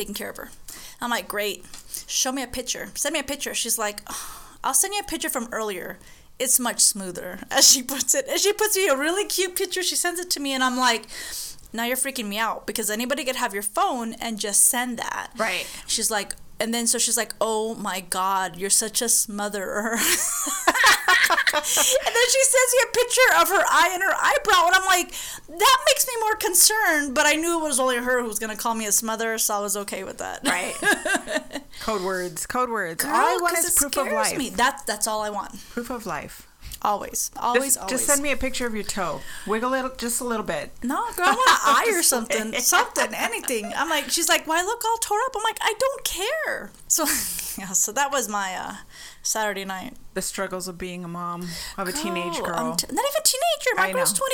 taking care of her. I'm like, great. Show me a picture. Send me a picture. She's like, "Oh, I'll send you a picture from earlier. It's much smoother, as she puts it. And she puts me a really cute picture. She sends it to me, and I'm like, now you're freaking me out because anybody could have your phone and just send that. Right. She's like, and then so she's like, oh my God, you're such a smotherer. and then she sends me a picture of her eye and her eyebrow, and I'm like, that makes me more concerned. But I knew it was only her who was gonna call me a smother, so I was okay with that. Right. code words. Code words. Girl, all I want is proof of life. Me. That that's all I want. Proof of life. Always, always, Just, always. just send me a picture of your toe. Wiggle it just a little bit. No, girl, I want an eye or something, something, anything. I'm like, she's like, why look all tore up? I'm like, I don't care. So, yeah, so that was my uh, Saturday night. The struggles of being a mom of a teenage oh, girl. T- not even a teenager. My I girl's know.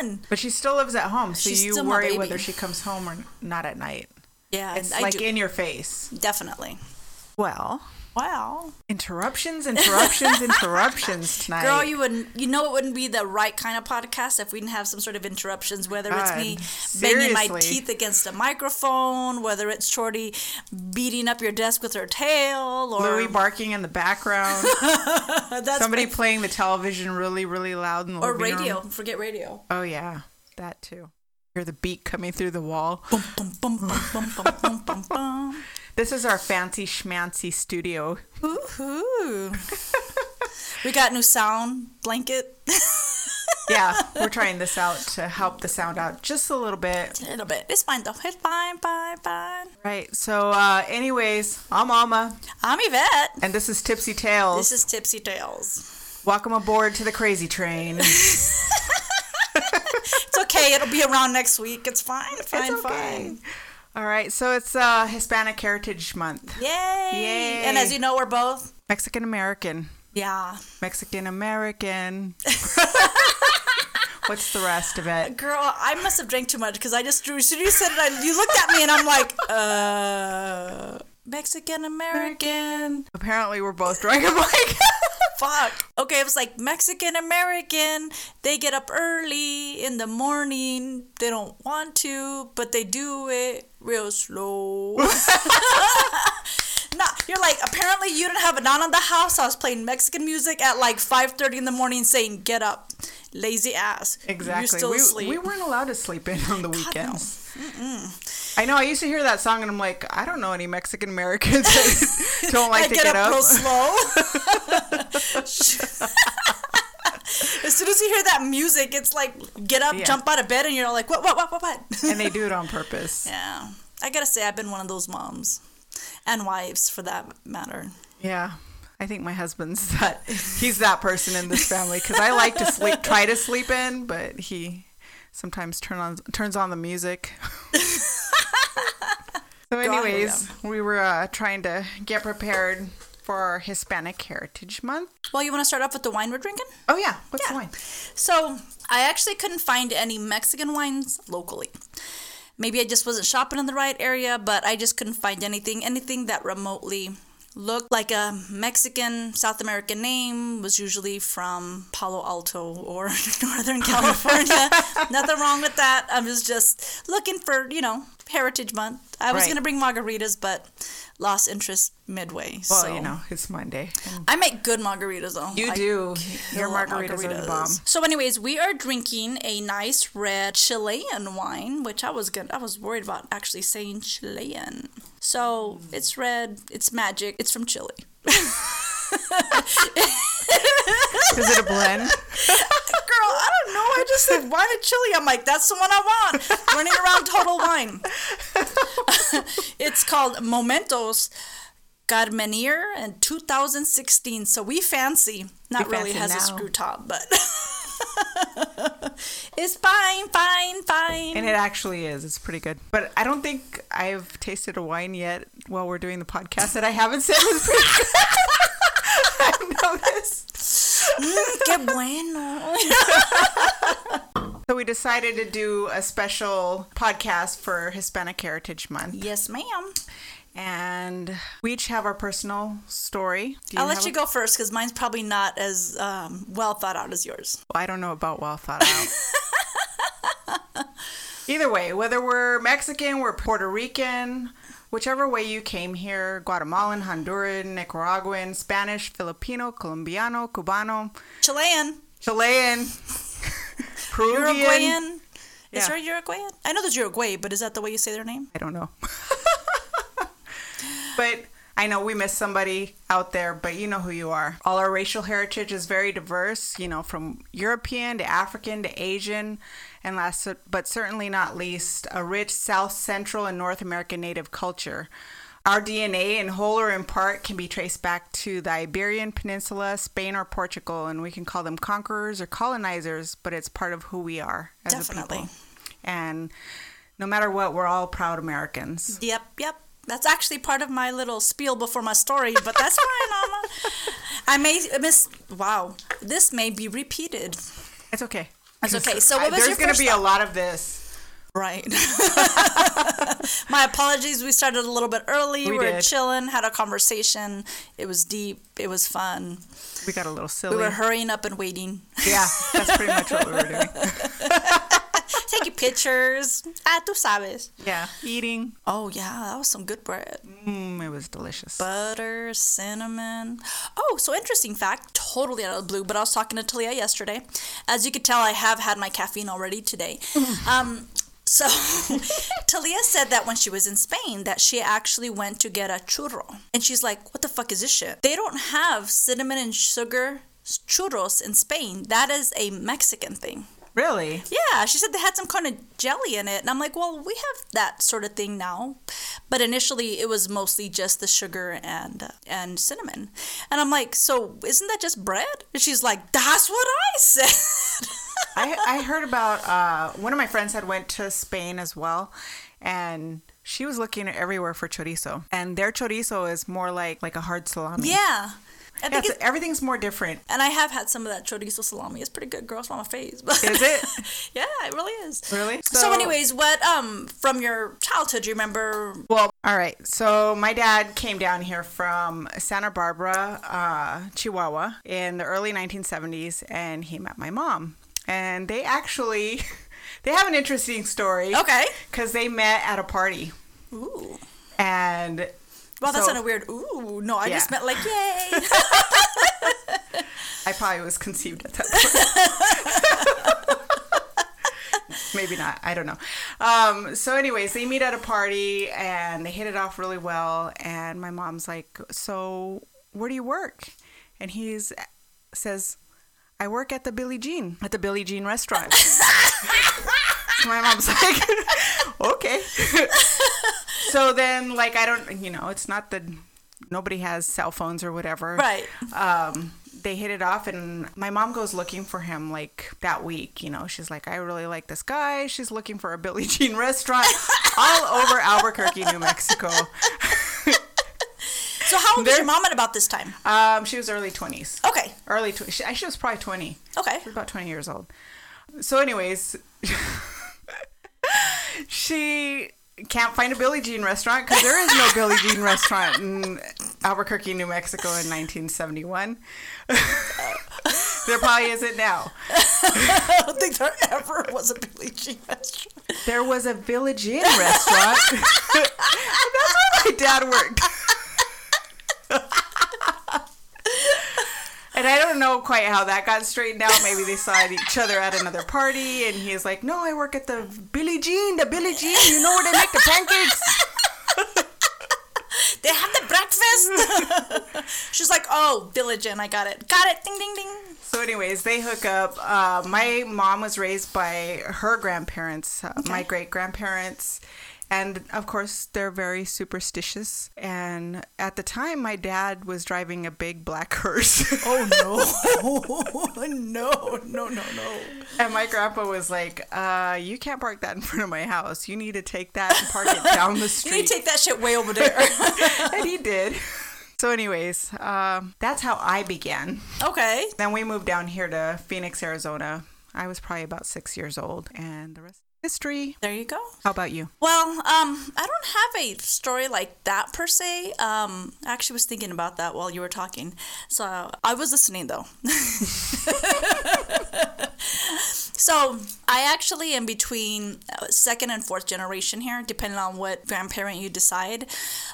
21. but she still lives at home, so She's you worry whether she comes home or not at night. Yeah, It's I like do. in your face. Definitely. Well, Wow. interruptions, interruptions, interruptions tonight. Girl, you wouldn't. You know, it wouldn't be the right kind of podcast if we didn't have some sort of interruptions. Whether it's me God, banging my teeth against a microphone, whether it's Shorty beating up your desk with her tail, or Louis barking in the background. that's Somebody my- playing the television really, really loud in the or radio. room. Forget radio. Oh yeah, that too. Hear the beat coming through the wall. This is our fancy schmancy studio. Ooh, we got new sound blanket. yeah, we're trying this out to help the sound out just a little bit. A little bit. It's fine though. It's fine, fine, fine. Right. So, uh, anyways, I'm Alma. I'm Yvette. And this is Tipsy Tales. This is Tipsy Tales. Welcome aboard to the crazy train. it's okay. It'll be around next week. It's fine. Fine, it's okay. fine. All right. So it's uh, Hispanic Heritage Month. Yay! Yay. And as you know, we're both. Mexican American. Yeah. Mexican American. What's the rest of it? Girl, I must have drank too much because I just drew. As soon as you said it, I, you looked at me and I'm like, uh, Mexican American. Apparently, we're both drunk. I'm like, Fuck. Okay, it was like Mexican American. They get up early in the morning. They don't want to, but they do it real slow. you're like, apparently you didn't have it on in the house. I was playing Mexican music at like 5.30 in the morning saying, get up, lazy ass. exactly. You're still we, asleep. we weren't allowed to sleep in on the God, no. weekends. I know. I used to hear that song, and I'm like, I don't know any Mexican Americans that don't like to get, get, up, up. real slow. as soon as you hear that music, it's like get up, Yeah. jump out of bed, and you're like, what, what, what, what, what? and they do it on purpose. yeah, I gotta say, I've been one of those moms and wives, for that matter. Yeah. I think my husband's that he's that person in this family because I like to sleep, try to sleep in, but he sometimes turn on turns on the music. so, anyways, we were uh, trying to get prepared for our Hispanic Heritage Month. Well, you want to start off with the wine we're drinking? Oh yeah, what's the wine? So I actually couldn't find any Mexican wines locally. Maybe I just wasn't shopping in the right area, but I just couldn't find anything. Anything that remotely looked like a Mexican South American name was usually from Palo Alto or Northern California. Nothing wrong with that. I was just looking for, you know, Heritage Month. I was Right. going to bring margaritas, but lost interest midway. Well, so. you know, it's Monday. I make good margaritas though. You I do. Your kill margaritas are the bomb. So, anyways, we are drinking a nice red Chilean wine, which I was good. I was worried about actually saying Chilean. So it's red. It's magic. It's from Chile. Is it a blend? Girl, I don't know. I just said wine and chili. I'm like, that's the one I want. Running around total wine. it's called Momentos Carmenere in 2016. So we fancy. Not We really fancy has a screw top, but it's fine, fine, fine. And it actually is. It's pretty good. But I don't think I've tasted a wine yet while we're doing the podcast that I haven't said was pretty good. I've noticed. Mm, qué bueno. So we decided to do a special podcast for Hispanic Heritage Month. yes, ma'am. And we each have our personal story. I'll let you a- go first because mine's probably not as um, well thought out as yours. Well, I don't know about well thought out. Either way, whether we're Mexican, we're Puerto Rican, whichever way you came here, Guatemalan, Honduran, Nicaraguan, Spanish, Filipino, Colombiano, Cubano, Chilean, Chilean, Peruvian. Uruguayan. Is Yeah. there Uruguayan? I know there's Uruguay, but is that the way you say their name? I don't know. but I know we miss somebody out there, but you know who you are. All our racial heritage is very diverse, you know, from European to African to Asian, and last but certainly not least, a rich South Central and North American native culture. Our DNA, in whole or in part, can be traced back to the Iberian Peninsula, Spain, or Portugal, and we can call them conquerors or colonizers, but it's part of who we are as a Definitely. people. And no matter what, we're all proud Americans. Yep, yep. That's actually part of my little spiel before my story, but that's fine, Mama. I may miss. Wow, this may be repeated. It's okay. It's okay. So what was there's gonna first be a lot of this. Right. my apologies. We started a little bit early. We We, were did. chilling, had a conversation. It was deep. It was fun. We got a little silly. We were hurrying up and waiting. yeah, that's pretty much what we were doing. Taking pictures. Ah, tú sabes. Yeah, eating. Oh yeah, that was some good bread. Mm, it was delicious. butter, cinnamon. Oh, so interesting fact, totally out of the blue, but I was talking to Talia yesterday. As you could tell, I have had my caffeine already today. um, so Talia said that when she was in Spain that she actually went to get a churro. And she's like, what the fuck is this shit? They don't have cinnamon and sugar churros in Spain. That is a Mexican thing. Really? Yeah, she said they had some kind of jelly in it. And I'm like, well, we have that sort of thing now. But initially, it was mostly just the sugar and uh, and cinnamon. And I'm like, so isn't that just bread? And she's like, that's what I said. I I heard about uh, one of my friends had went to Spain as well, and she was looking everywhere for chorizo, and their chorizo is more like like a hard salami. yeah. I Yeah, think so everything's more different. and I have had some of that chorizo salami. It's pretty good, girl. It's my face. But Is it? yeah, it really is. Really? So, So- anyways, what um from your childhood do you remember? Well, all right. So my dad came down here from Santa Barbara, uh, Chihuahua, in the early 1970s, and he met my mom. And they actually, they have an interesting story. Okay. Because they met at a party, Ooh. and Well, that's So- sounded weird. Ooh, no, I just meant like, yay. I probably was conceived at that point. Maybe not. I don't know. Um, so, anyways, they meet at a party and they hit it off really well. And my mom's like, "So, where do you work?" And he's says, "I work at the Billie Jean at the Billie Jean restaurant." so my mom's like, "Okay." so then, like, I don't, you know, it's not that nobody has cell phones or whatever, Right. um, they hit it off and my mom goes looking for him like that week you know she's like i really like this guy she's looking for a billie jean restaurant all over albuquerque new mexico So how old was your mom at about this time? um, she was early 20s Okay. early tw- she, she was probably 20 Okay. she was about 20 years old so anyways she can't find a billie jean restaurant because there is no billie jean restaurant in albuquerque new mexico in 1971 there probably isn't now I don't think there ever was a Billie Jean restaurant. There was a Village Inn restaurant. That's where my dad worked. And I don't know quite how that got straightened out. Maybe they saw each other at another party, and he's like, "No, I work at the Billie Jean. The Billie Jean. You know where they make the pancakes." They have the breakfast. She's like, oh, Village Inn. I got it. Got it. Ding, ding, ding. So, anyways, they hook up. Uh, my mom was raised by her grandparents, uh, my great grandparents, and of course, they're very superstitious. And at the time, my dad was driving a big black hearse. Oh, no. no, no, no, no. And my grandpa was like, uh, you can't park that in front of my house. You need to take that and park it down the street. You need to take that shit way over there. and he did. So, anyways, um, that's how I began. okay. Then we moved down here to Phoenix, Arizona. I was probably about six years old, and the rest history. There you go. How about you? Well, um, I don't have a story like that per se. Um, I actually was thinking about that while you were talking, so I was listening though. So I actually am between uh, second and fourth generation here, depending on what grandparent you decide.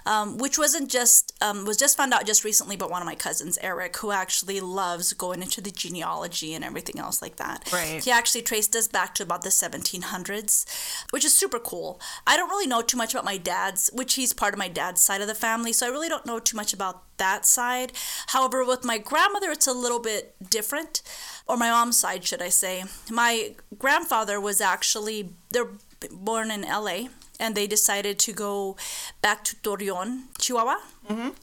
Um, which wasn't just um, was just found out just recently, but one of my cousins, Eric, who actually loves going into the genealogy and everything else like that. Right. He actually traced us back to about the 1700s, which is super cool. I don't really know too much about my dad's, which he's part of my dad's side of the family, so I really don't know too much about that side. However, with my grandmother, it's a little bit different, or my mom's side, should I say. My grandfather was actually, they're born in LA, and they decided to go back to Torreon, Chihuahua.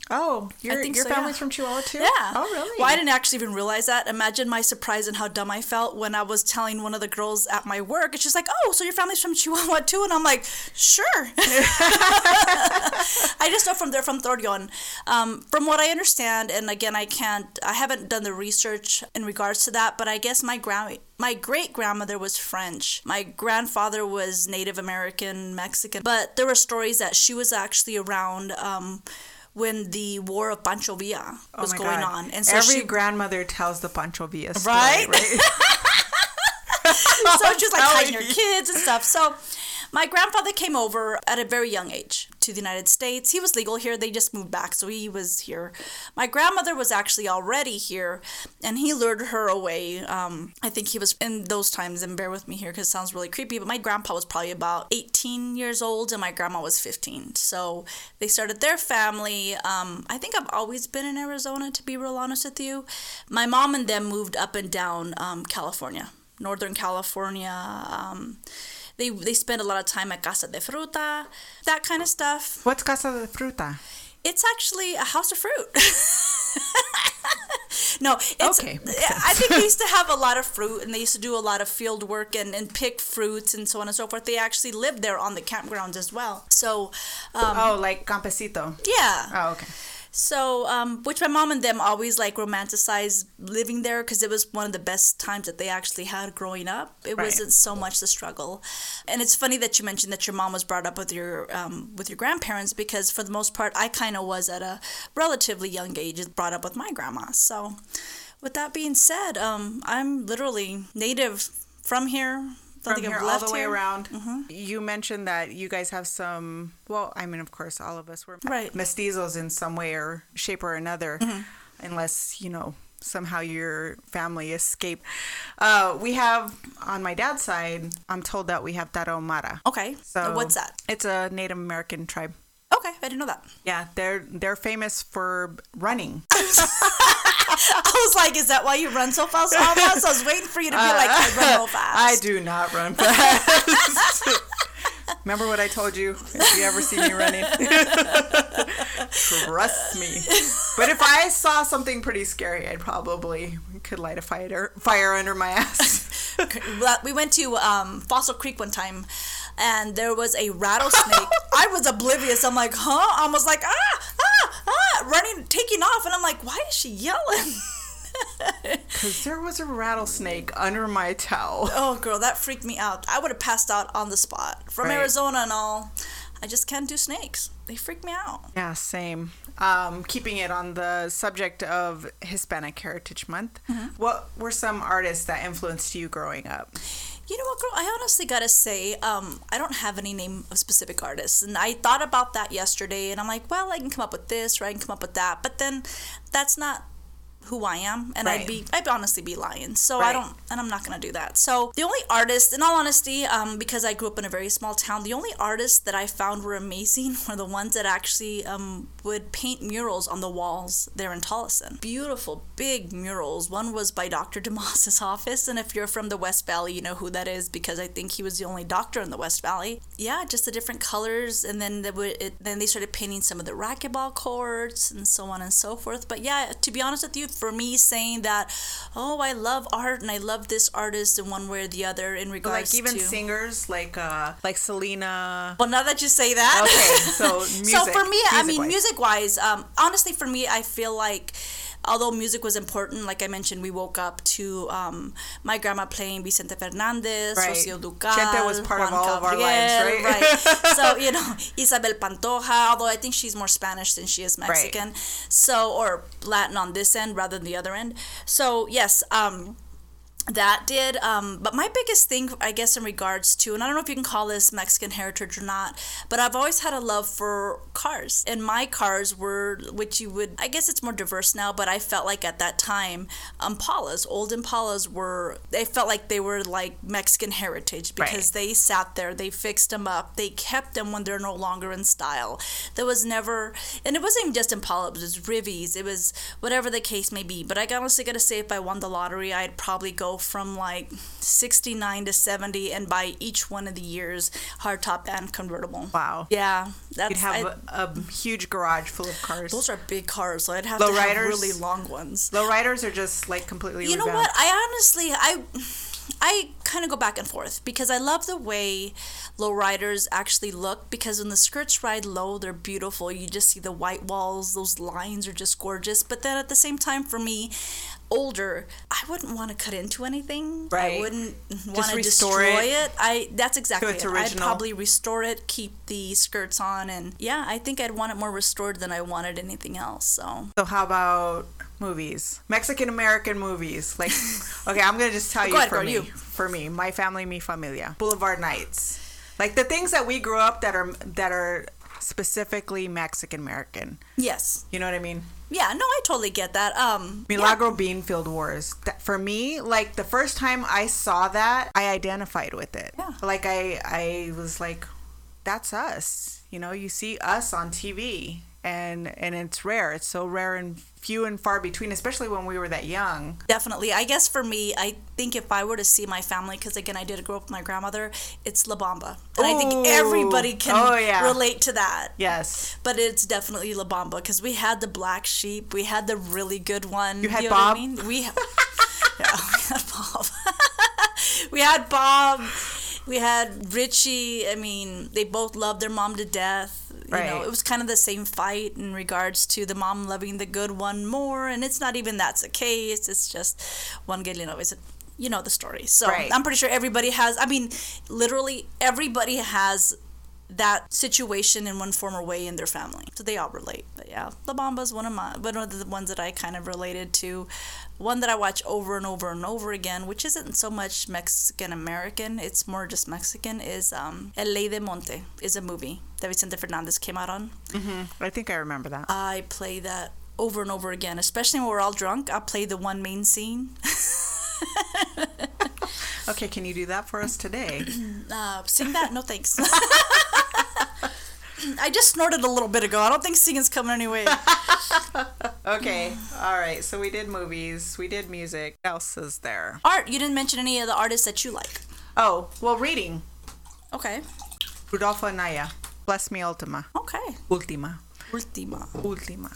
Oh, your, think your so, family's yeah. from Chihuahua too? Yeah. Oh, really? Well, I didn't actually even realize that. Imagine my surprise and how dumb I felt when I was telling one of the girls at my work, and she's like, "Oh, so your family's from Chihuahua too?" And I'm like, "Sure." I just know from there from Torreon. Um, from what I understand, and again, I can't, I haven't done the research in regards to that, but I guess my grand, my great grandmother was French. My grandfather was Native American, Mexican, but there were stories that she was actually around. Um, when the War of Pancho Villa Oh was my going God. on, and so every she, grandmother tells the Pancho Villa story, Right? right? so she's like hiding her kids and stuff. So my grandfather came over at a very young age to the United States. He was legal here. They just moved back, so he was here. My grandmother was actually already here, and he lured her away. Um, I think he was in those times, and bear with me here because it sounds really creepy, but my grandpa was probably about 18 years old, and my grandma was 15. So they started their family. Um, I think I've always been in Arizona, to be real honest with you. My mom and them moved up and down um, California. Northern California. Um, they they spend a lot of time at Casa de Fruta, that kind of stuff. What's Casa de Fruta? It's actually a house of fruit. no, it's. Okay, I think they used to have a lot of fruit, and they used to do a lot of field work and, and pick fruits and so on and so forth. They actually lived there on the campgrounds as well. So, um, oh, like campesito. yeah. Oh, okay. So, um, which my mom and them always like romanticized living there because it was one of the best times that they actually had growing up. It Right. wasn't so much the struggle, and it's funny that you mentioned that your mom was brought up with your um, with your grandparents because for the most part, I kind of was at a relatively young age brought up with my grandma. So, with that being said, um, I'm literally native from here. Don't From think here I've all the way here. around. Mm-hmm. You mentioned that you guys have some. Well, I mean, of course, all of us were Right. mestizos in some way or shape or another, Mm-hmm. unless you know somehow your family escaped. Uh, we have on my dad's side. I'm told that we have Tarahumara. Okay, So what's that? It's a Native American tribe. Okay, I didn't know that. Yeah, they're they're famous for running. I was like, is that why you run so fast? So I was waiting for you to be like, I run real fast. I do not run fast. Remember what I told you? If you ever see me running, trust me. But if I saw something pretty scary, I'd probably could light a fire fire under my ass. We went to um, Fossil Creek one time, and there was a rattlesnake. I was oblivious. I'm like, huh? I was like, ah, ah, ah, running, taking off, and I'm like, why is she yelling? Because there was a rattlesnake under my towel. oh, girl, that freaked me out. I would have passed out on the spot. From Right. Arizona and all, I just can't do snakes. They freak me out. Yeah, same. Um, keeping it on the subject of Hispanic Heritage Month, what were some artists that influenced you growing up? You know what, girl? I honestly gotta say, um, I don't have any name of specific artists, and I thought about that yesterday, and I'm like, well, I can come up with this, or I can come up with that, but then that's not who I am, and I'd be, I'd honestly be lying. So I don't, and I'm not gonna do that. So the only artist, in all honesty, um, because I grew up in a very small town, the only artists that I found were amazing were the ones that actually um, would paint murals on the walls there in Tolleson. Beautiful, big murals. One was by Dr. Demas's office, and if you're from the West Valley, you know who that is because I think he was the only doctor in the West Valley. Yeah, just the different colors, and then they would, it, then they started painting some of the racquetball courts and so on and so forth. But yeah, to be honest with you, for me saying that, oh, I love art and I love this artist in one way or the other in regards to Like even to. singers, like uh, like Selena. well, now that you say that, Okay, so music, so for me, I mean, music-wise. music wise, um, honestly, for me, I feel like. Although music was important, like I mentioned, we woke up to um, my grandma playing Vicente Fernandez, Right. Rocío Dúrcal. Was part of Juan all of our Gabriel, lives, right? so you know Isabel Pantoja, although I think she's more Spanish than she is Mexican, so or Latin on this end rather than the other end. So yes, um, that did. Um, but my biggest thing, I guess, in regards to, and I don't know if you can call this Mexican heritage or not, but I've always had a love for cars. And my cars were, which you would, I guess it's more diverse now, but I felt like at that time, Impalas, old Impalas were, they felt like they were like Mexican heritage because Right. they sat there, they fixed them up, they kept them when they're no longer in style. There was never, and it wasn't even just Impala, it was Rivies, it was whatever the case may be. But I honestly gotta say, if I won the lottery, I'd probably go from like 69 to 70 and buy each one of the years hardtop and convertible. Wow. Yeah, that's You'd have I- a, a huge garage full of cars. those are big cars, so I'd have Low to have really long ones. Lowriders are just like completely. You know what? I honestly, I, I kind of go back and forth because I love the way lowriders actually look. Because when the skirts ride low, they're beautiful. You just see the white walls; those lines are just gorgeous. But then at the same time, for me, older, I wouldn't want to cut into anything. Right. I wouldn't want to destroy it it. I that's exactly its it. I'd probably restore it, keep the skirts on, and yeah, I think I'd want it more restored than I wanted anything else. So So how about movies? Mexican American movies. Like, okay, I'm gonna just tell you ahead, for me. you. For me, my family, mi familia. Boulevard Nights. Like the things that we grew up that are that are specifically Mexican American. yes, You know what I mean? Yeah, no, I totally get that. Um, yeah. Milagro Beanfield Wars. That, for me, like the first time I saw that, I identified with it. Yeah. Like I, I was like, that's us. You know, you see us on TV, and and it's rare. It's so rare and few and far between, especially when we were that young. Definitely. I guess for me, I think if I were to see my family, because again, I did grow up with my grandmother, it's La Bamba. And I think everybody can Oh, yeah. relate to that. Yes. But it's definitely La Bamba because we had the black sheep. We had the really good one. You had know what I Bob? mean? We, ha- yeah, we had Bob. we had Bob. We had Richie. I mean, they both loved their mom to death. You know, it was kind of the same fight in regards to the mom loving the good one more, and it's not even that's the case. It's just one know, it's you know the story. So Right. I'm pretty sure everybody has. I mean, literally everybody has that situation in one form or way in their family. So they all relate. But yeah, La is one of my one of the ones that I kind of related to. One that I watch over and over and over again, which isn't so much Mexican American, it's more just Mexican, is um, El Ley de Monte is a movie that Vicente Fernandez came out on. I think I remember that. I play that over and over again, especially when we're all drunk. I'll play the one main scene. Okay, can you do that for us today? Uh, sing that? No thanks. I just snorted a little bit ago. I don't think singing's coming anyway. Okay. All right. So we did movies. We did music. What else is there? Art, you didn't mention any of the artists that you like. Oh, well, reading. Okay. Rudolfo Anaya. Bless me, Ultima. Okay. Ultima. Ultima. Ultima.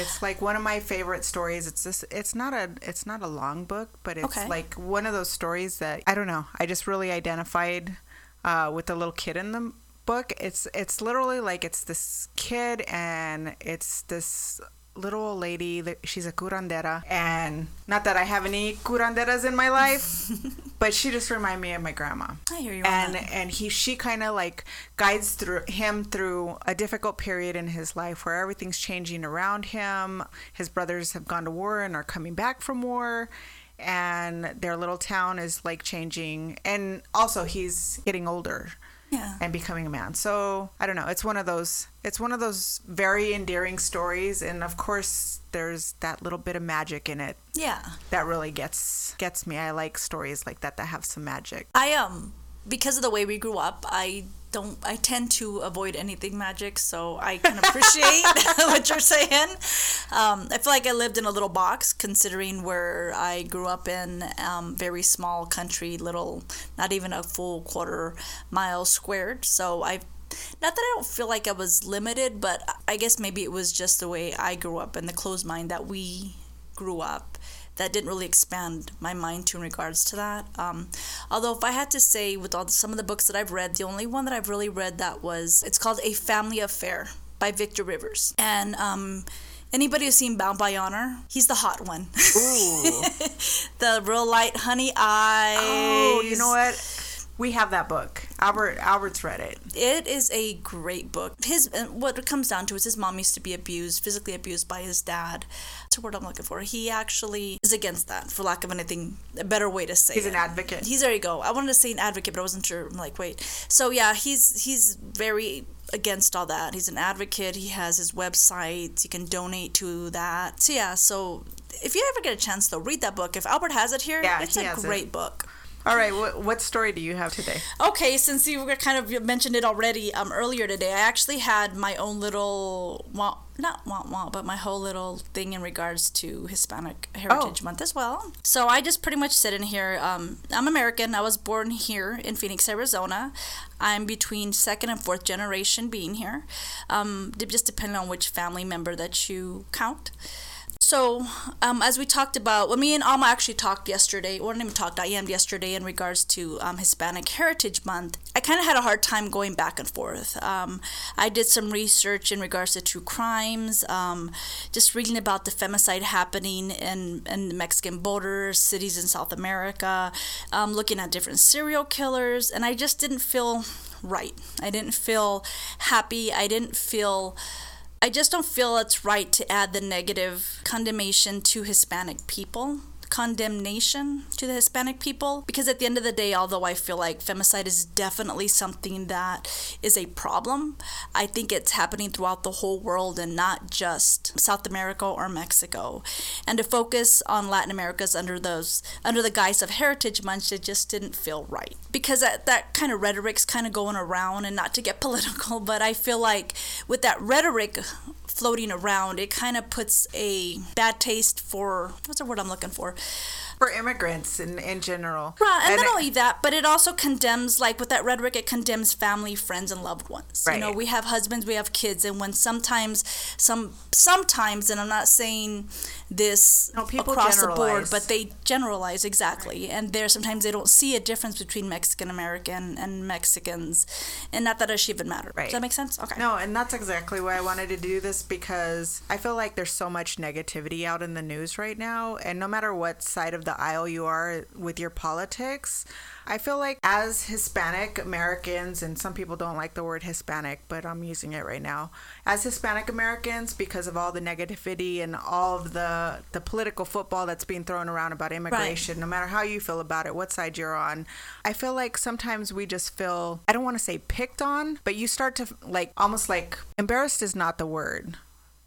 It's like one of my favorite stories. It's this. It's not a. It's not a long book, but it's Okay. like one of those stories that I don't know. I just really identified uh, with the little kid in the book. It's it's literally like it's this kid and it's this little old lady that she's a curandera. And not that I have any curanderas in my life but she just reminded me of my grandma. I hear you and and he she kind of like guides through him through a difficult period in his life where everything's changing around him. His brothers have gone to war and are coming back from war. And their little town is like changing. And also he's getting older Yeah. and becoming a man so i don't know it's one of those it's one of those very endearing stories and of course there's that little bit of magic in it Yeah. that really gets gets me i like stories like that that have some magic I um because of the way we grew up, I don't I tend to avoid anything magic, so I can appreciate what you're saying. Um, I feel like I lived in a little box considering where I grew up in um, very small country, little not even a full quarter mile squared. So I not that I don't feel like I was limited, but I guess maybe it was just the way I grew up and the closed mind that we grew up that didn't really expand my mind to in regards to that. Um, although, if I had to say, with all the, some of the books that I've read, the only one that I've really read that was it's called A Family Affair by Victor Rivers. And um, anybody who's seen Bound by Honor, he's the hot one. Ooh. the real light honey eyes. Oh, you know what? We have that book. Albert Albert's read it. It is a great book. His what it comes down to is his mom used to be abused, physically abused by his dad. The word I'm looking for. He actually is against that, for lack of anything, a better way to say He's it. an advocate. He's there you go. I wanted to say an advocate, but I wasn't sure. I'm like, wait. So yeah, he's he's very against all that. He's an advocate. He has his website. You can donate to that. So yeah, so if you ever get a chance though, read that book. If Albert has it here, Yeah, it's he a has it. great book. All right, what, what story do you have today? Okay, since you kind of mentioned it already um, earlier today, I actually had my own little, wah, not wah wah, but my whole little thing in regards to Hispanic Heritage Oh. Month as well. So I just pretty much sit in here. Um, I'm American. I was born here in Phoenix, Arizona. I'm between second and fourth generation being here, um, just depending on which family member that you count. So, um, as we talked about, well, me and Alma actually talked yesterday, or not even talked, I am yesterday in regards to um, Hispanic Heritage Month. I kind of had a hard time going back and forth. Um, I did some research in regards to true crimes, um, just reading about the femicide happening in, in the Mexican borders, cities in South America, um, looking at different serial killers, and I just didn't feel right. I didn't feel happy. I didn't feel. I just don't feel it's right to add the negative condemnation to Hispanic people. Condemnation to the Hispanic people. Because at the end of the day, although I feel like femicide is definitely something that is a problem, I think it's happening throughout the whole world and not just South America or Mexico. And to focus on Latin America's under those under the guise of Heritage Month, it just didn't feel right. Because that, that kind of rhetoric's kind of going around, and not to get political, but I feel like with that rhetoric floating around, it kind of puts a bad taste for what's the word I'm looking for? For immigrants in, in general. Right, and, And not only that, but it also condemns, like with that rhetoric, it condemns family, friends, and loved ones. Right. You know, we have husbands, we have kids, and when sometimes, some sometimes, and I'm not saying this No, across the board, but they generalize exactly, and there sometimes they don't see a difference between Mexican American and Mexicans, and not that it should even matter. Right. Does that make sense? Okay. No, and that's exactly why I wanted to do this because I feel like there's so much negativity out in the news right now. And no matter what side of the aisle you are with your politics, I feel like as Hispanic Americans, and some people don't like the word Hispanic, but I'm using it right now. As Hispanic Americans, because of all the negativity and all of the, the political football that's being thrown around about immigration, no matter how you feel about it, what side you're on, I feel like sometimes we just feel, I don't want to say picked on, but you start to like almost like embarrassed is not the word.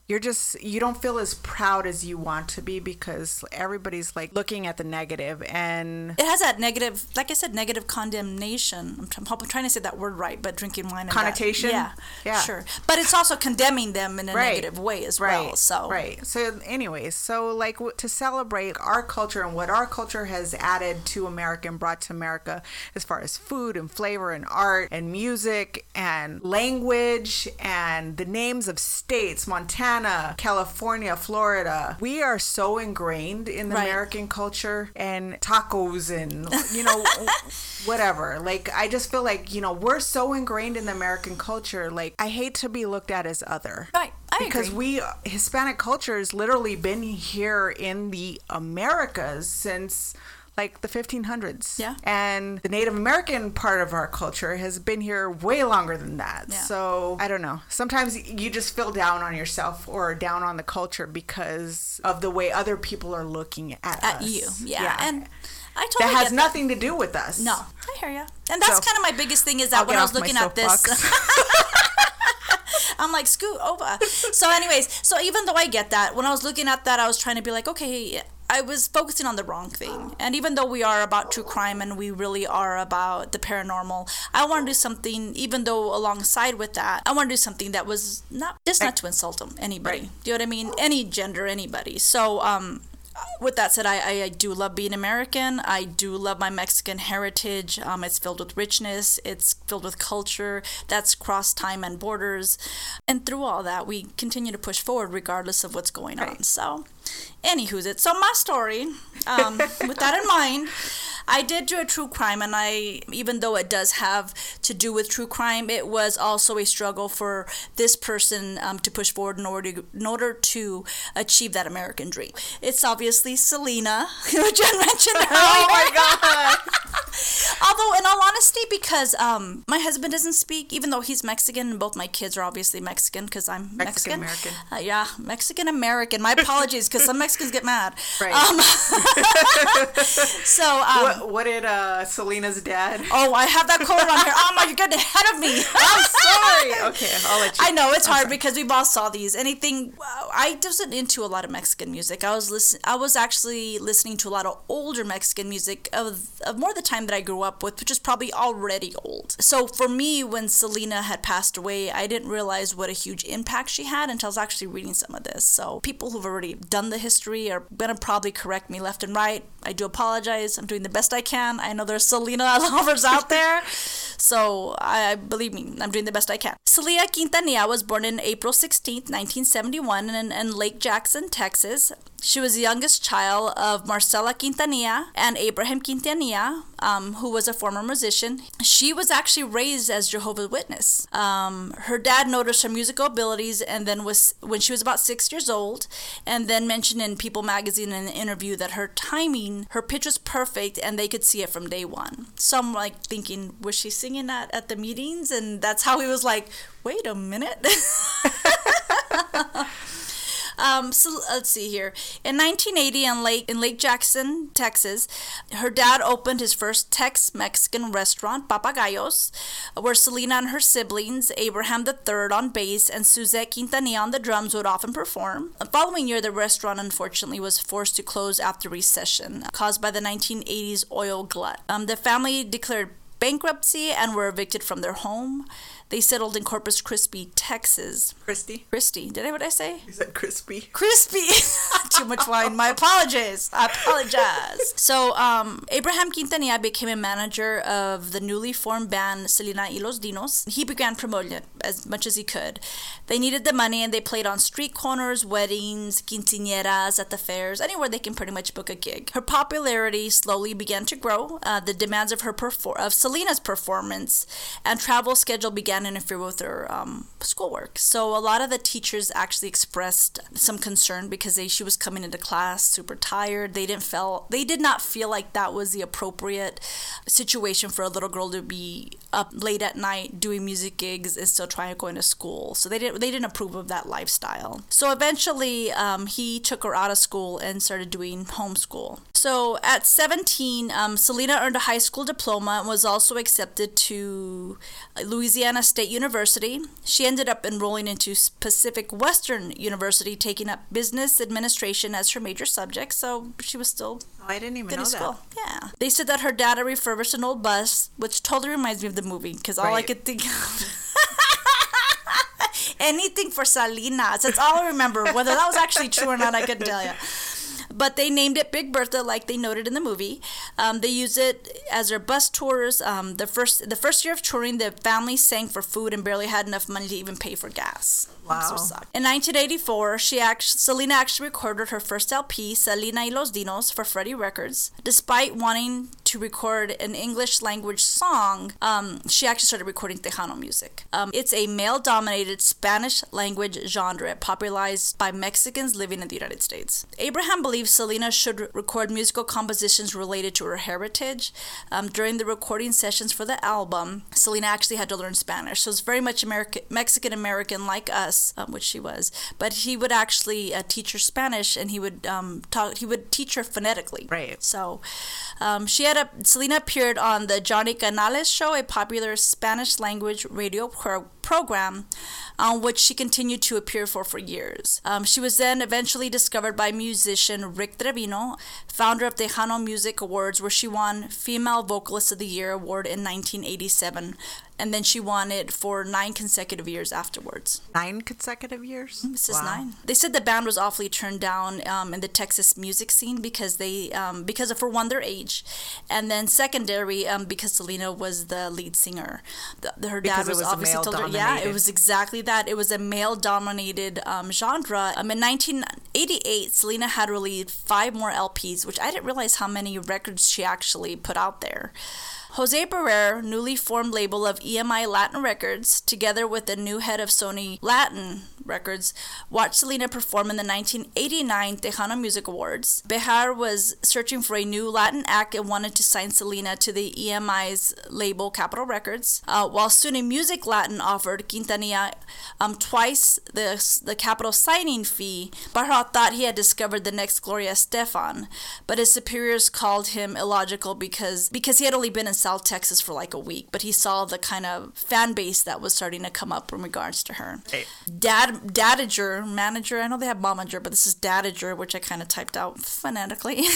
You're just, you don't feel as proud as you want to be because everybody's like looking at the negative and It has that negative, like I said, negative condemnation. I'm, tr- I'm trying to say that word right, but drinking wine and that- Connotation? yeah, Yeah. sure. But it's also condemning them in a Right. negative way as right, well. So right. So, anyways, so like w- to celebrate our culture and what our culture has added to America and brought to America, as far as food and flavor and art and music and language and the names of states, Montana, California, Florida. We are so ingrained in the Right. American culture and tacos and you know whatever. Like I just feel like you know we're so ingrained in the American culture. Like I hate to be looked at as other Right, I because agree. we Hispanic culture has literally been here in the Americas since like the 1500s. Yeah. And the Native American part of our culture has been here way longer than that. Yeah. So I don't know. Sometimes you just feel down on yourself or down on the culture because of the way other people are looking at, at us. you, yeah. yeah. and I totally that has nothing to do with us. No, I hear you. And that's So- kind of my biggest thing is that I'll when I was looking at this. I'm like, scoot over. So, anyways, so even though I get that, when I was looking at that, I was trying to be like, okay, I was focusing on the wrong thing. And even though we are about true crime and we really are about the paranormal, I want to do something, even though alongside with that, I want to do something that was not just not to insult them, anybody. Right. Do you know what I mean? Any gender, anybody. So, um, with that said, I, I, I do love being American. I do love my Mexican heritage. Um, it's filled with richness. It's filled with culture that's cross time and borders. And through all that, we continue to push forward regardless of what's going on. So, anywho's it. So my story, um, with that in mind, I did do a true crime, and I, even though it does have to do with true crime, it was also a struggle for this person um, to push forward in order to, in order to achieve that American dream. It's obviously Selena, who Jen mentioned earlier. Oh my god. Although, in all honesty, because um, my husband doesn't speak, even though he's Mexican, and both my kids are obviously Mexican because I'm Mexican. Mexican-American. Uh, yeah, Mexican American. My apologies, because some Mexicans get mad. Right. Um, so, um, what, what did uh, Selena's dad? oh, I have that quote on here. Oh my, you're getting ahead of me. I'm sorry. Okay, I'll let you. I know it's hard because we both saw these. Anything I wasn't into a lot of Mexican music. I was listen. I was actually listening to a lot of older Mexican music of, of more the time that I grew up with, which is probably already old. So for me, when Selena had passed away, I didn't realize what a huge impact she had until I was actually reading some of this. So people who've already done the history are gonna probably correct me left and right. I do apologize. I'm doing the best I can. I know there's Selena lovers out there. So I believe me, I'm doing the best I can. Selena Quintanilla was born in April 16th, 1971 in, in Lake Jackson, Texas. She was the youngest child of Marcela Quintanilla and Abraham Quintanilla, um, who was a former musician. She was actually raised as Jehovah's Witness. Um, her dad noticed her musical abilities, and then was when she was about six years old, and then mentioned in People magazine in an interview that her timing, her pitch was perfect, and they could see it from day one. So I'm like thinking, was she singing that at the meetings? And that's how he was like, wait a minute. Um, so let's see here. In 1980, in Lake in Lake Jackson, Texas, her dad opened his first Tex-Mexican restaurant, Papagayos, where Selena and her siblings, Abraham III on bass and Suzette Quintanilla on the drums, would often perform. The following year, the restaurant unfortunately was forced to close after recession caused by the 1980s oil glut. Um, the family declared bankruptcy and were evicted from their home. They settled in Corpus Christi, Texas. Christy. Christy, did I what I say? Is that crispy? crispy. Too much wine. My apologies. I apologize. So, um, Abraham Quintanilla became a manager of the newly formed band Selena y los Dinos. He began promoting it as much as he could. They needed the money and they played on street corners, weddings, quinceañeras, at the fairs, anywhere they can pretty much book a gig. Her popularity slowly began to grow. Uh, the demands of her perfor- of Selena's performance and travel schedule began to interfere with her um, schoolwork. So a lot of the teachers actually expressed some concern because they, she was coming into class super tired. They didn't feel they did not feel like that was the appropriate situation for a little girl to be up late at night doing music gigs and still trying to go into school. So they didn't they didn't approve of that lifestyle. So eventually, um, he took her out of school and started doing homeschool. So at 17, um, Selena earned a high school diploma and was also accepted to Louisiana State University. She ended up enrolling into Pacific Western University, taking up business administration as her major subject. So she was still Oh, I didn't even know school. that. Yeah. They said that her dad had refurbished an old bus, which totally reminds me of the movie because all I could think of. Anything for Salinas. That's all I remember. Whether that was actually true or not, I couldn't tell you. But they named it Big Bertha, like they noted in the movie. Um, they use it as their bus tours. Um, the first the first year of touring, the family sang for food and barely had enough money to even pay for gas. Wow. So. In 1984, she act- Selena actually recorded her first LP, Selena y los Dinos, for Freddie Records. Despite wanting to record an English language song, um, she actually started recording Tejano music. Um, it's a male dominated Spanish language genre popularized by Mexicans living in the United States. Abraham believes Selena should record musical compositions related to her heritage. Um, during the recording sessions for the album, Selena actually had to learn Spanish, so it's very much American, Mexican American like us, um, which she was. But he would actually uh, teach her Spanish, and he would um, talk. He would teach her phonetically. Right. So, um, she had a Selena appeared on the Johnny Canales show, a popular Spanish language radio pro- program, on which she continued to appear for for years. Um, she was then eventually discovered by musician Rick Trevino, founder of Tejano Music Awards, where she won Female Vocalist of the Year award in 1987, and then she won it for nine consecutive years afterwards. Nine consecutive years. This is Wow. nine. They said the band was awfully turned down um, in the Texas music scene because they um, because of for one their age, and then secondary um, because Selena was the lead singer. The, the- her dad was, was obviously told her, yeah, it was exactly that. It was a male dominated um, genre. Um, in 1988, Selena had released five more LPs, which I didn't realize how many records she actually put out there. Jose Behar, newly formed label of EMI Latin Records, together with the new head of Sony Latin Records, watched Selena perform in the 1989 Tejano Music Awards. Behar was searching for a new Latin act and wanted to sign Selena to the EMI's label Capitol Records, uh, while Sony Music Latin offered Quintanilla um, twice the, the Capitol signing fee. Behar thought he had discovered the next Gloria Estefan, but his superiors called him illogical because, because he had only been in South Texas for like a week, but he saw the kind of fan base that was starting to come up in regards to her. Hey. Dad, Dadager, manager, I know they have Momager, but this is Dadager, which I kind of typed out phonetically.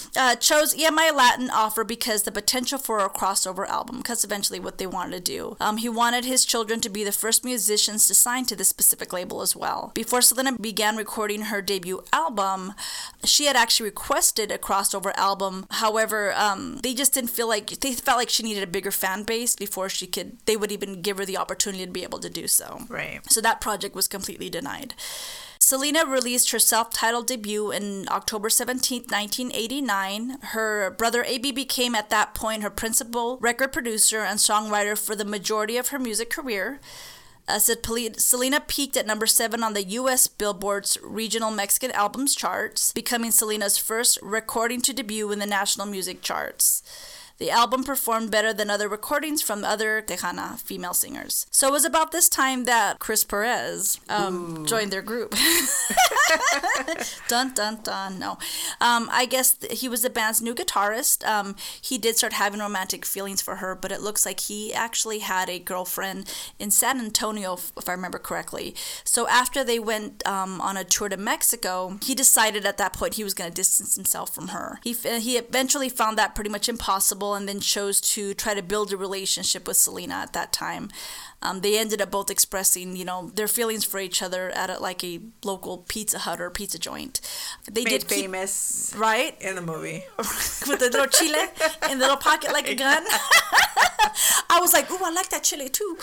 uh, chose EMI Latin offer because the potential for a crossover album, because eventually what they wanted to do. Um, he wanted his children to be the first musicians to sign to this specific label as well. Before Selena began recording her debut album, she had actually requested a crossover album. However, um, they just didn't feel like they felt like she needed a bigger fan base before she could. They would even give her the opportunity to be able to do so. Right. So that project was completely denied. Selena released her self titled debut in October 17, 1989. Her brother AB became at that point her principal record producer and songwriter for the majority of her music career. Uh, Selena peaked at number seven on the U.S. Billboard's regional Mexican albums charts, becoming Selena's first recording to debut in the national music charts. The album performed better than other recordings from other Tejana female singers. So it was about this time that Chris Perez um, joined their group. dun dun dun. No, um, I guess he was the band's new guitarist. Um, he did start having romantic feelings for her, but it looks like he actually had a girlfriend in San Antonio, if I remember correctly. So after they went um, on a tour to Mexico, he decided at that point he was going to distance himself from her. He he eventually found that pretty much impossible and then chose to try to build a relationship with Selena at that time. Um, they ended up both expressing, you know, their feelings for each other at a, like a local Pizza Hut or pizza joint. They Made did keep- famous right in the movie. with the little chile in the little pocket like a gun. I was like, ooh, I like that chile too.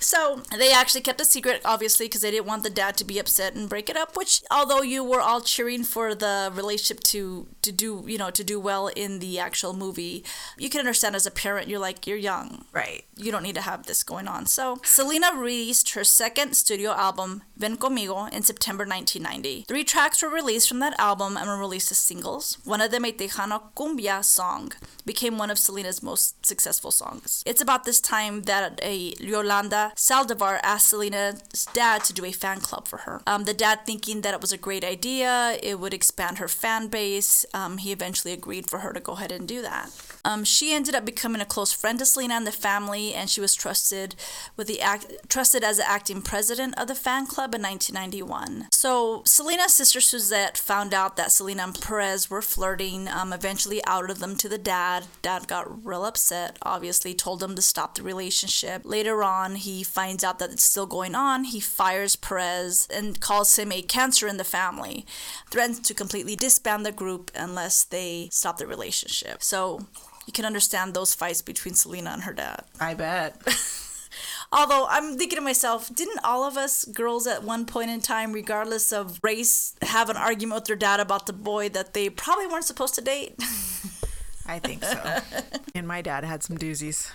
So they actually kept a secret, obviously, because they didn't want the dad to be upset and break it up. Which, although you were all cheering for the relationship to to do, you know, to do well in the actual movie, you can understand as a parent, you're like, you're young, Right. you don't need to have this going on. So Selena released her second studio album, Ven Conmigo, in September 1990. Three tracks were released from that album and were released as singles. One of them, a Tejano Cumbia song, became one of Selena's most successful songs. It's about this time that a Yolanda Saldivar asked Selena's dad to do a fan club for her. Um, the dad, thinking that it was a great idea, it would expand her fan base, um, he eventually agreed for her to go ahead and do that. Um, she ended up becoming a close friend to Selena and the family, and she was trusted with the act trusted as the acting president of the fan club in 1991. So Selena's sister Suzette found out that Selena and Perez were flirting. Um, eventually outed them to the dad. Dad got real upset. Obviously, told them to stop the relationship. Later on, he finds out that it's still going on. He fires Perez and calls him a cancer in the family. Threatens to completely disband the group unless they stop the relationship. So you can understand those fights between Selena and her dad. I bet. Although I'm thinking to myself, didn't all of us girls at one point in time, regardless of race, have an argument with their dad about the boy that they probably weren't supposed to date? I think so. and my dad had some doozies.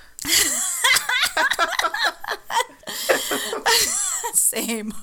Same.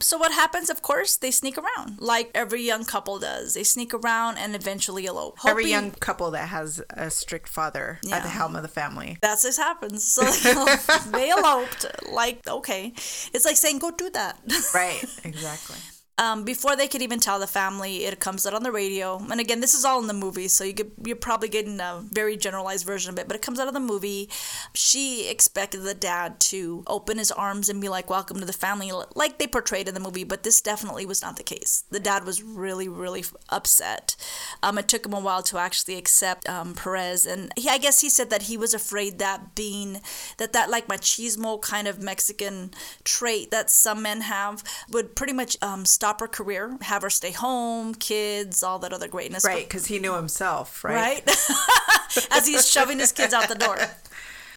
So what happens? Of course, they sneak around, like every young couple does. They sneak around and eventually elope. Every Hoping- young couple that has a strict father at the helm of the family. That's what happens. So they eloped. Like, okay. It's like saying, go do that. Right. Exactly. Um, before they could even tell the family, it comes out on the radio. And again, this is all in the movie, so you could, you're probably getting a very generalized version of it. But it comes out of the movie. She expected the dad to open his arms and be like, "Welcome to the family," like they portrayed in the movie. But this definitely was not the case. The dad was really, really upset. Um, it took him a while to actually accept um, Perez, and he, I guess he said that he was afraid that being that that like machismo kind of Mexican trait that some men have would pretty much um, stop her career, have her stay home, kids, all that other greatness. Right. Because he knew himself. Right. Right? As he's shoving his kids out the door.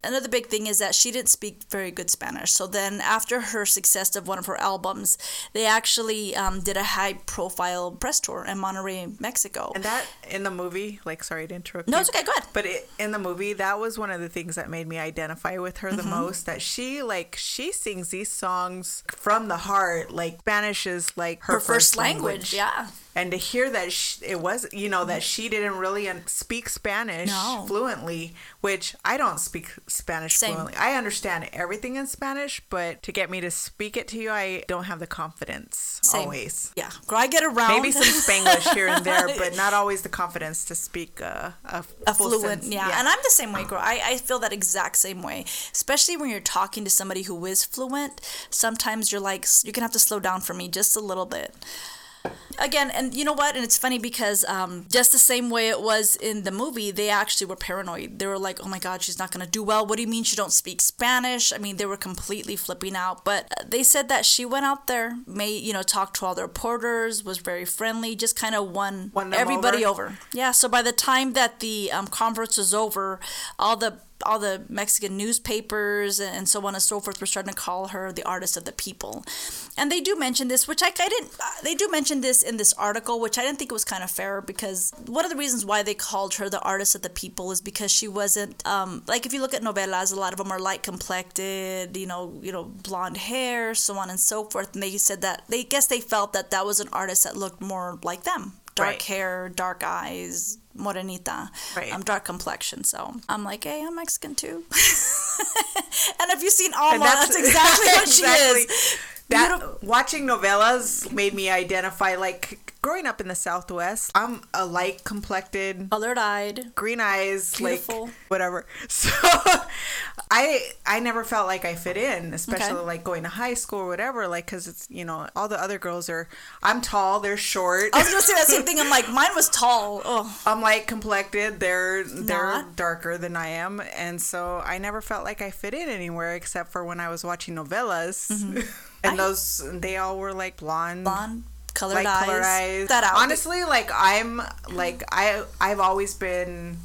another big thing is that she didn't speak very good Spanish. So then, after her success of one of her albums, they actually um, did a high profile press tour in Monterrey, Mexico. And that in the movie, like, sorry to interrupt. No, you, it's okay, go ahead. But it, in the movie, that was one of the things that made me identify with her Mm-hmm. the most. That she, like, she sings these songs from the heart. Like, Spanish is like her, her first language, yeah. And to hear that sh it was you know that she didn't really speak spanish No. fluently which i don't speak spanish Same. fluently i understand everything in spanish but to get me to speak it to you i don't have the confidence Same. always Yeah, girl, I get around. maybe some spanglish here and there but not always the confidence to speak a, a full fluent, sense. yeah. And I'm the same way, girl. I, I feel that exact same way. Especially when you're talking to somebody who is fluent. Sometimes you're like, you're gonna have to slow down for me just a little bit. Again, and you know what? And it's funny because um, just the same way it was in the movie, they actually were paranoid. They were like, "Oh my God, she's not gonna do well. What do you mean she don't speak Spanish?" I mean, they were completely flipping out. But uh, they said that she went out there, made you know, talked to all the reporters, was very friendly, just kind of won, Won everybody over? over. Yeah. So by the time that the um, conference was over, all the all the Mexican newspapers and so on and so forth were starting to call her the artist of the people, and they do mention this, which I, I didn't. Uh, they do mention this in this article, which I didn't think was kind of fair because one of the reasons why they called her the artist of the people is because she wasn't um, like if you look at novelas, a lot of them are light complected, you know, you know, blonde hair, so on and so forth, and they said that they guess they felt that that was an artist that looked more like them dark Right. hair, dark eyes, morenita, Right. I'm dark complexion. So I'm like, hey, I'm Mexican too. and if you've seen Alma, that's, exactly what she is. That Beautiful- watching novellas made me identify like growing up in the Southwest. I'm a light complected, Colored eyed. green eyes, Beautiful. like whatever. So I I never felt like I fit in, especially Okay. like going to high school or whatever. Like because it's you know all the other girls are I'm tall, they're short. I was gonna say that same thing. I'm like, mine was tall. Oh, I'm light complected. They're they're Not. darker than I am, and so I never felt like I fit in anywhere except for when I was watching novellas, mm-hmm. and those they all were like blonde, blonde, colored light eyes. colored eyes. That out. Honestly, like I'm like I I've always been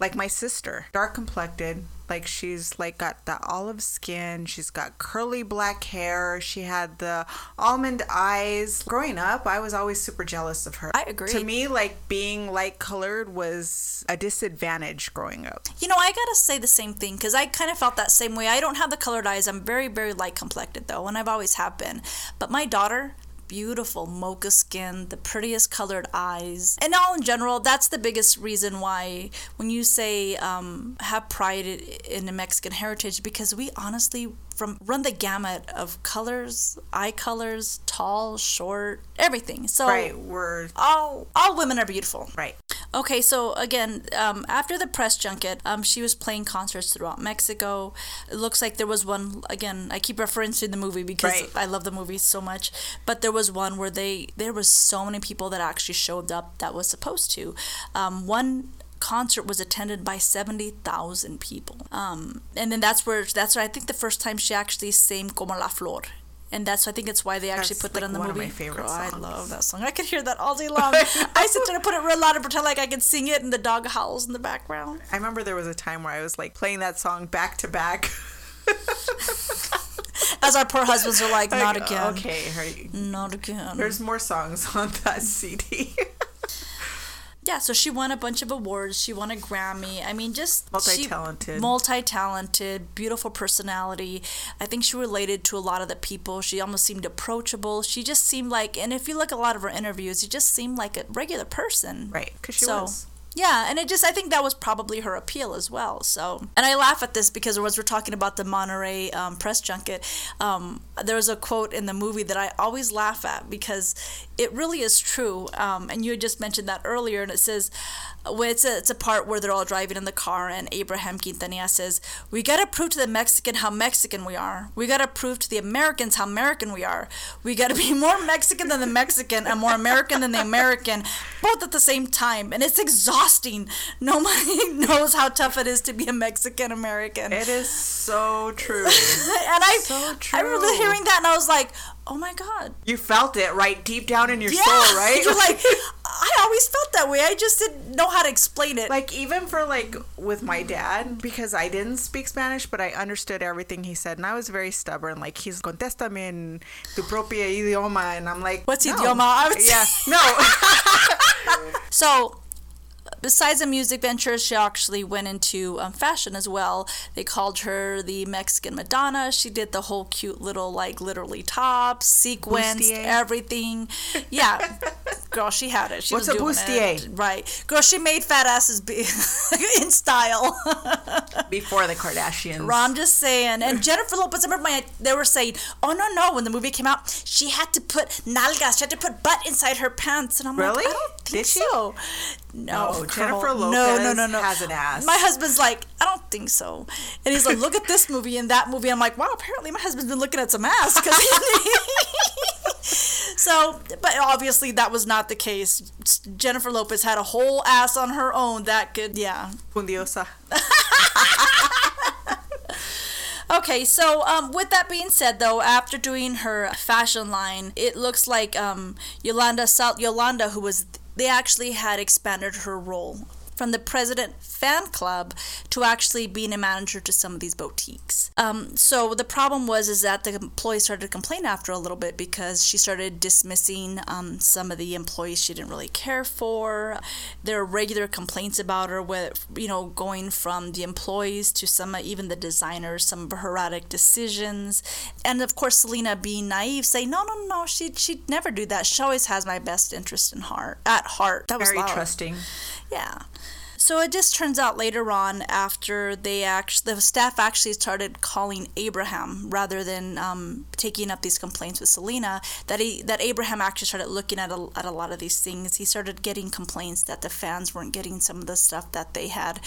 like my sister, dark complected. Like she's like got the olive skin. She's got curly black hair. She had the almond eyes. Growing up, I was always super jealous of her. I agree. To me, like being light colored was a disadvantage growing up. You know, I gotta say the same thing because I kind of felt that same way. I don't have the colored eyes. I'm very, very light complected though, and I've always have been. But my daughter, beautiful mocha skin, the prettiest colored eyes, and all in general, that's the biggest reason why when you say um, have pride in the Mexican heritage, because we honestly from run the gamut of colors, eye colors, tall, short, everything. So Right. We're all all women are beautiful. right. Okay, so again, um, after the press junket, um, she was playing concerts throughout Mexico. It looks like there was one again. I keep referencing the movie because Right. I love the movie so much. But there was one where they there was so many people that actually showed up that was supposed to. Um, one concert was attended by 70,000 people. Um, and then that's where that's where I think the first time she actually sang Como la Flor. And that's I think it's why they actually That's, put that like, in the one of movie. my favorite Girl, I love that song. I could hear that all day long. I sit there and put it real loud and pretend like I could sing it, and the dog howls in the background. I remember there was a time where I was like playing that song back to back. As our poor husbands are like, not Like, again, Okay. Right. not again. There's more songs on that CD. Yeah, so she won a bunch of awards. She won a Grammy. I mean, just Multi-talented. multi-talented, beautiful personality. I think she related to a lot of the people. She almost seemed approachable. She just seemed like, and if you look at a lot of her interviews, she just seemed like a regular person. right. Because she so, was. Yeah, and it just I think that was probably her appeal as well. So, and I laugh at this because as we're talking about the Monterrey um, press junket, um, there was a quote in the movie that I always laugh at because it really is true. Um, and you had just mentioned that earlier, and it says, well, it's a, it's a part where they're all driving in the car, and Abraham Quintanilla says, "We got to prove to the Mexican how Mexican we are. We got to prove to the Americans how American we are. We got to be more Mexican than the Mexican and more American than the American, both at the same time. And it's exhausting. Nobody knows how tough it is to be a Mexican American. It is so true. and I, so I remember hearing that, and I was like, "Oh my god." you felt it right deep down in your Yeah, soul, right? You're like, I always felt that way. I just didn't know how to explain it. Like even for like with my dad, because I didn't speak Spanish, but I understood everything he said, and I was very stubborn. Like he's contéstame en tu propia idioma, and I'm like, What's no. idioma? I would Yeah, no. So, besides the music ventures, she actually went into um, fashion as well. They called her the Mexican Madonna. She did the whole cute little, like, literally tops, sequins, Bustier. everything. Yeah, girl, she had it. She What's was a doing bustier? it. Right, girl, she made fat asses be in style. Before the Kardashians. I'm just saying. And Jennifer Lopez, I remember my, they were saying, oh, no, no, when the movie came out, she had to put nalgas, she had to put butt inside her pants. And I'm Really? like, I don't think Did she? So. No, No, Jennifer. Lopez no, no, no, no. has an ass. My husband's like, I don't think so. And he's like, look at this movie and that movie. I'm like, wow, apparently my husband's been looking at some ass. 'cause he- so, but obviously that was not the case. Jennifer Lopez had a whole ass on her own that could, yeah, Fundiosa. Okay, so um, with that being said, though, after doing her fashion line, it looks like um, Yolanda Sal- Yolanda, who was they actually had expanded her role from the president fan club to actually being a manager to some of these boutiques. Um, so the problem was is that the employees started to complain after a little bit because she started dismissing um, some of the employees she didn't really care for. There were regular complaints about her, with you know going from the employees to some even the designers, some of her erratic decisions, and of course Selena being naive, saying no, no, no, she she'd never do that. She always has my best interest in heart at heart. That was Very loud. trusting. Yeah. So it just turns out later on, after they actually, the staff actually started calling Abraham rather than um, taking up these complaints with Selena, that he that Abraham actually started looking at a, at a lot of these things. He started getting complaints that the fans weren't getting some of the stuff that they had,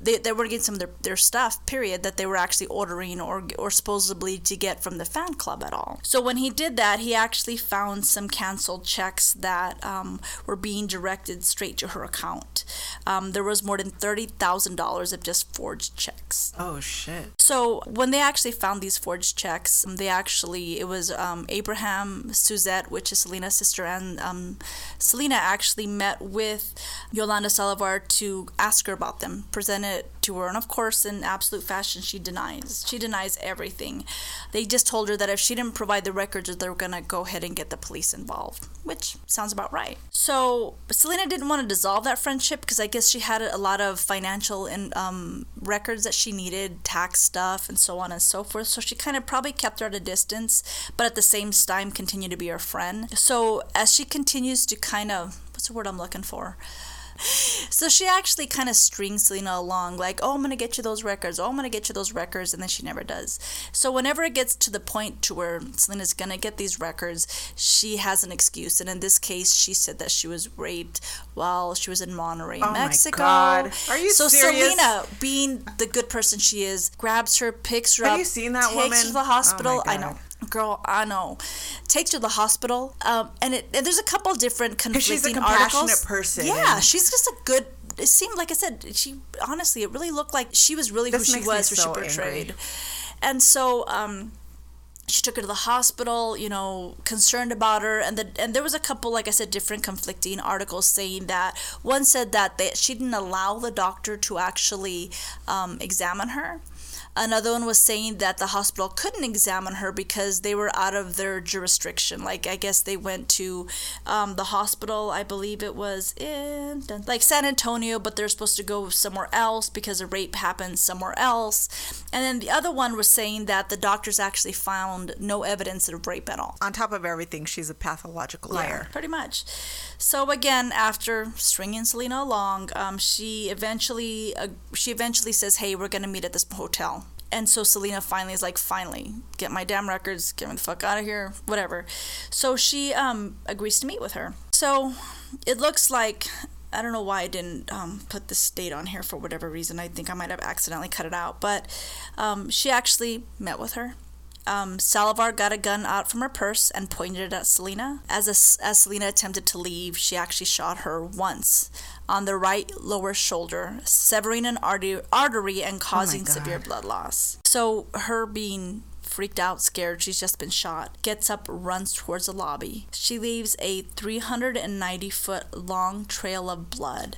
they, they weren't getting some of their, their stuff. Period. That they were actually ordering or or supposedly to get from the fan club at all. So when he did that, he actually found some canceled checks that um, were being directed straight to her account. Um, there was more than thirty thousand dollars of just forged checks. Oh shit. So when they actually found these forged checks, um, they actually it was um, Abraham Suzette, which is Selena's sister, and um, Selena actually met with Yolanda Salivar to ask her about them, present it to her, and of course, in absolute fashion, she denies. She denies everything. They just told her that if she didn't provide the records, they were gonna go ahead and get the police involved, which sounds about right. So Selena didn't want to dissolve that friendship because I guess she had a lot of financial and um, records that she needed, tax stuff, and so on and so forth. So she kind of probably kept her at a distance, but at the same time continued to be her friend. So as she continues to kind of what's the word I'm looking for? So she actually kind of strings Selena along, like, oh, I'm going to get you those records. Oh, I'm going to get you those records. And then she never does. So whenever it gets to the point to where Selena's going to get these records, she has an excuse. And in this case, she said that she was raped while she was in Monterrey, Oh my Mexico. God. Are you so serious? Selena, being the good person she is, grabs her, picks her Have up, you seen that takes woman? her to the Oh hospital. I know. Girl, I know. Takes her to the hospital, um, and, it, and there's a couple different conflicting she's a compassionate articles. person Yeah, she's just a good. It seemed like I said she honestly. It really looked like she was really This who she was, who so she angry. portrayed, and so um, she took her to the hospital. You know, concerned about her, and the and there was a couple, like I said, different conflicting articles saying that one said that they, she didn't allow the doctor to actually um, examine her. Another one was saying that the hospital couldn't examine her because they were out of their jurisdiction. Like, I guess they went to um, the hospital, I believe it was in like San Antonio, but they're supposed to go somewhere else because a rape happened somewhere else. And then the other one was saying that the doctors actually found no evidence of rape at all. On top of everything, she's a pathological liar. Pretty much. So again, after stringing Selena along, um, she eventually uh, she eventually says, "Hey, we're gonna meet at this hotel." And so Selena finally is like, "Finally, get my damn records, get me the fuck out of here, whatever." So she um, agrees to meet with her. So it looks like I don't know why I didn't um, put this date on here for whatever reason. I think I might have accidentally cut it out, but um, she actually met with her um, Salivar got a gun out from her purse and pointed it at Selena. As, a, as Selena attempted to leave, she actually shot her once on the right lower shoulder, severing an artery, and oh causing God. severe blood loss. So, her being freaked out, scared. She's just been shot. Gets up, runs towards the lobby. She leaves a 390 foot long trail of blood.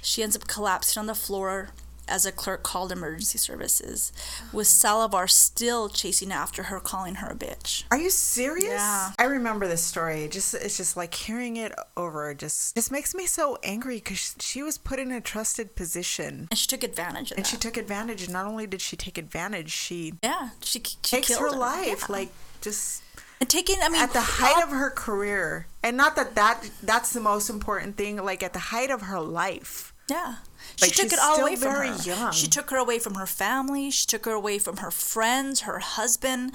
She ends up collapsing on the floor as a clerk called emergency services, with Salivar still chasing after her, calling her a bitch. Are you serious? Yeah. I remember this story. Just it's just like hearing it over just just makes me so angry because she was put in a trusted position And she took advantage of it. and that. she took advantage. And not only did she take advantage, she yeah, she, she takes killed her her life Yeah. like just and taking. I mean, at the height all- of her career. And not that that that's the most important thing. Like at the height of her life. Yeah. She Like, took it all away from very her. young. She took her away from her family. She took her away from her friends, her husband.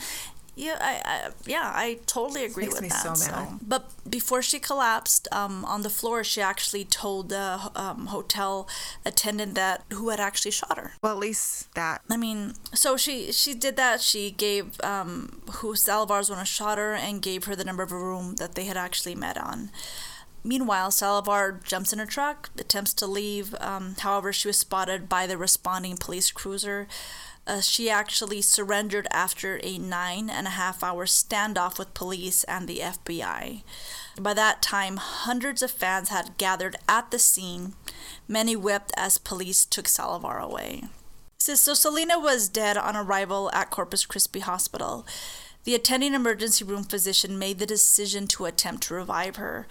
Yeah, I, I yeah, I totally agree makes with me that. so mad. But before she collapsed um, on the floor, she actually told the um, hotel attendant that who had actually shot her. Well, at least that. I mean, so she she did that. She gave um, who Salivar's one shot her and gave her the number of a room that they had actually met on. Meanwhile, Salivar jumps in her truck, attempts to leave. Um, however, she was spotted by the responding police cruiser. Uh, she actually surrendered after a nine and a half hour standoff with police and the FBI. By that time, hundreds of fans had gathered at the scene. Many wept as police took Salivar away. So Selena was dead on arrival at Corpus Christi Hospital. The attending emergency room physician made the decision to attempt to revive her.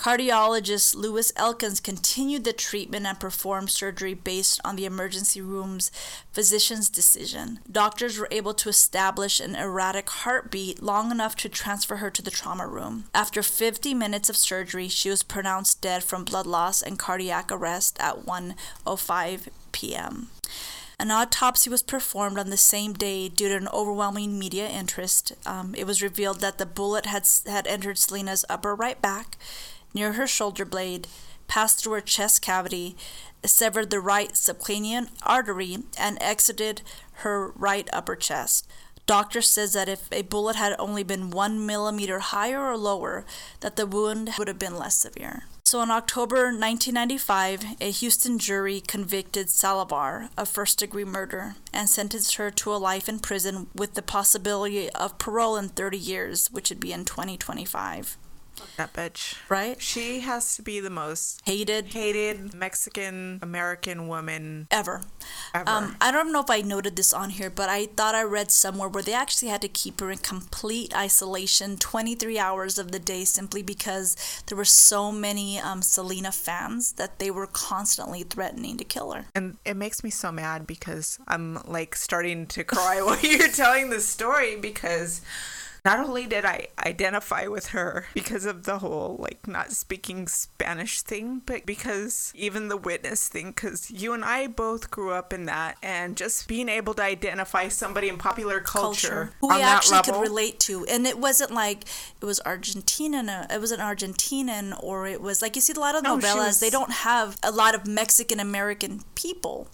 Cardiologist Louis Elkins continued the treatment and performed surgery based on the emergency room's physician's decision. Doctors were able to establish an erratic heartbeat long enough to transfer her to the trauma room. After 50 minutes of surgery, she was pronounced dead from blood loss and cardiac arrest at 1:05 p.m. An autopsy was performed on the same day due to an overwhelming media interest. Um, it was revealed that the bullet had had entered Selena's upper right back, near her shoulder blade, passed through her chest cavity, severed the right subclavian artery, and exited her right upper chest. Doctor says that if a bullet had only been one millimeter higher or lower, that the wound would have been less severe. So in October 1995, a Houston jury convicted Salivar of first degree murder and sentenced her to a life in prison with the possibility of parole in 30 years, which would be in 2025. That bitch. Right? She has to be the most Hated hated Mexican American woman ever. ever. Um, I don't know if I noted this on here, but I thought I read somewhere where they actually had to keep her in complete isolation 23 hours of the day simply because there were so many um, Selena fans that they were constantly threatening to kill her. and it makes me so mad because I'm like starting to cry while you're telling the story because not only did I identify with her because of the whole like not speaking Spanish thing, but because even the witness thing, because you and I both grew up in that, and just being able to identify somebody in popular culture, who on we actually level, could relate to and it wasn't like it was argentinian it was an argentinian or it was like you see a lot of No, novellas was- they don't have a lot of mexican american people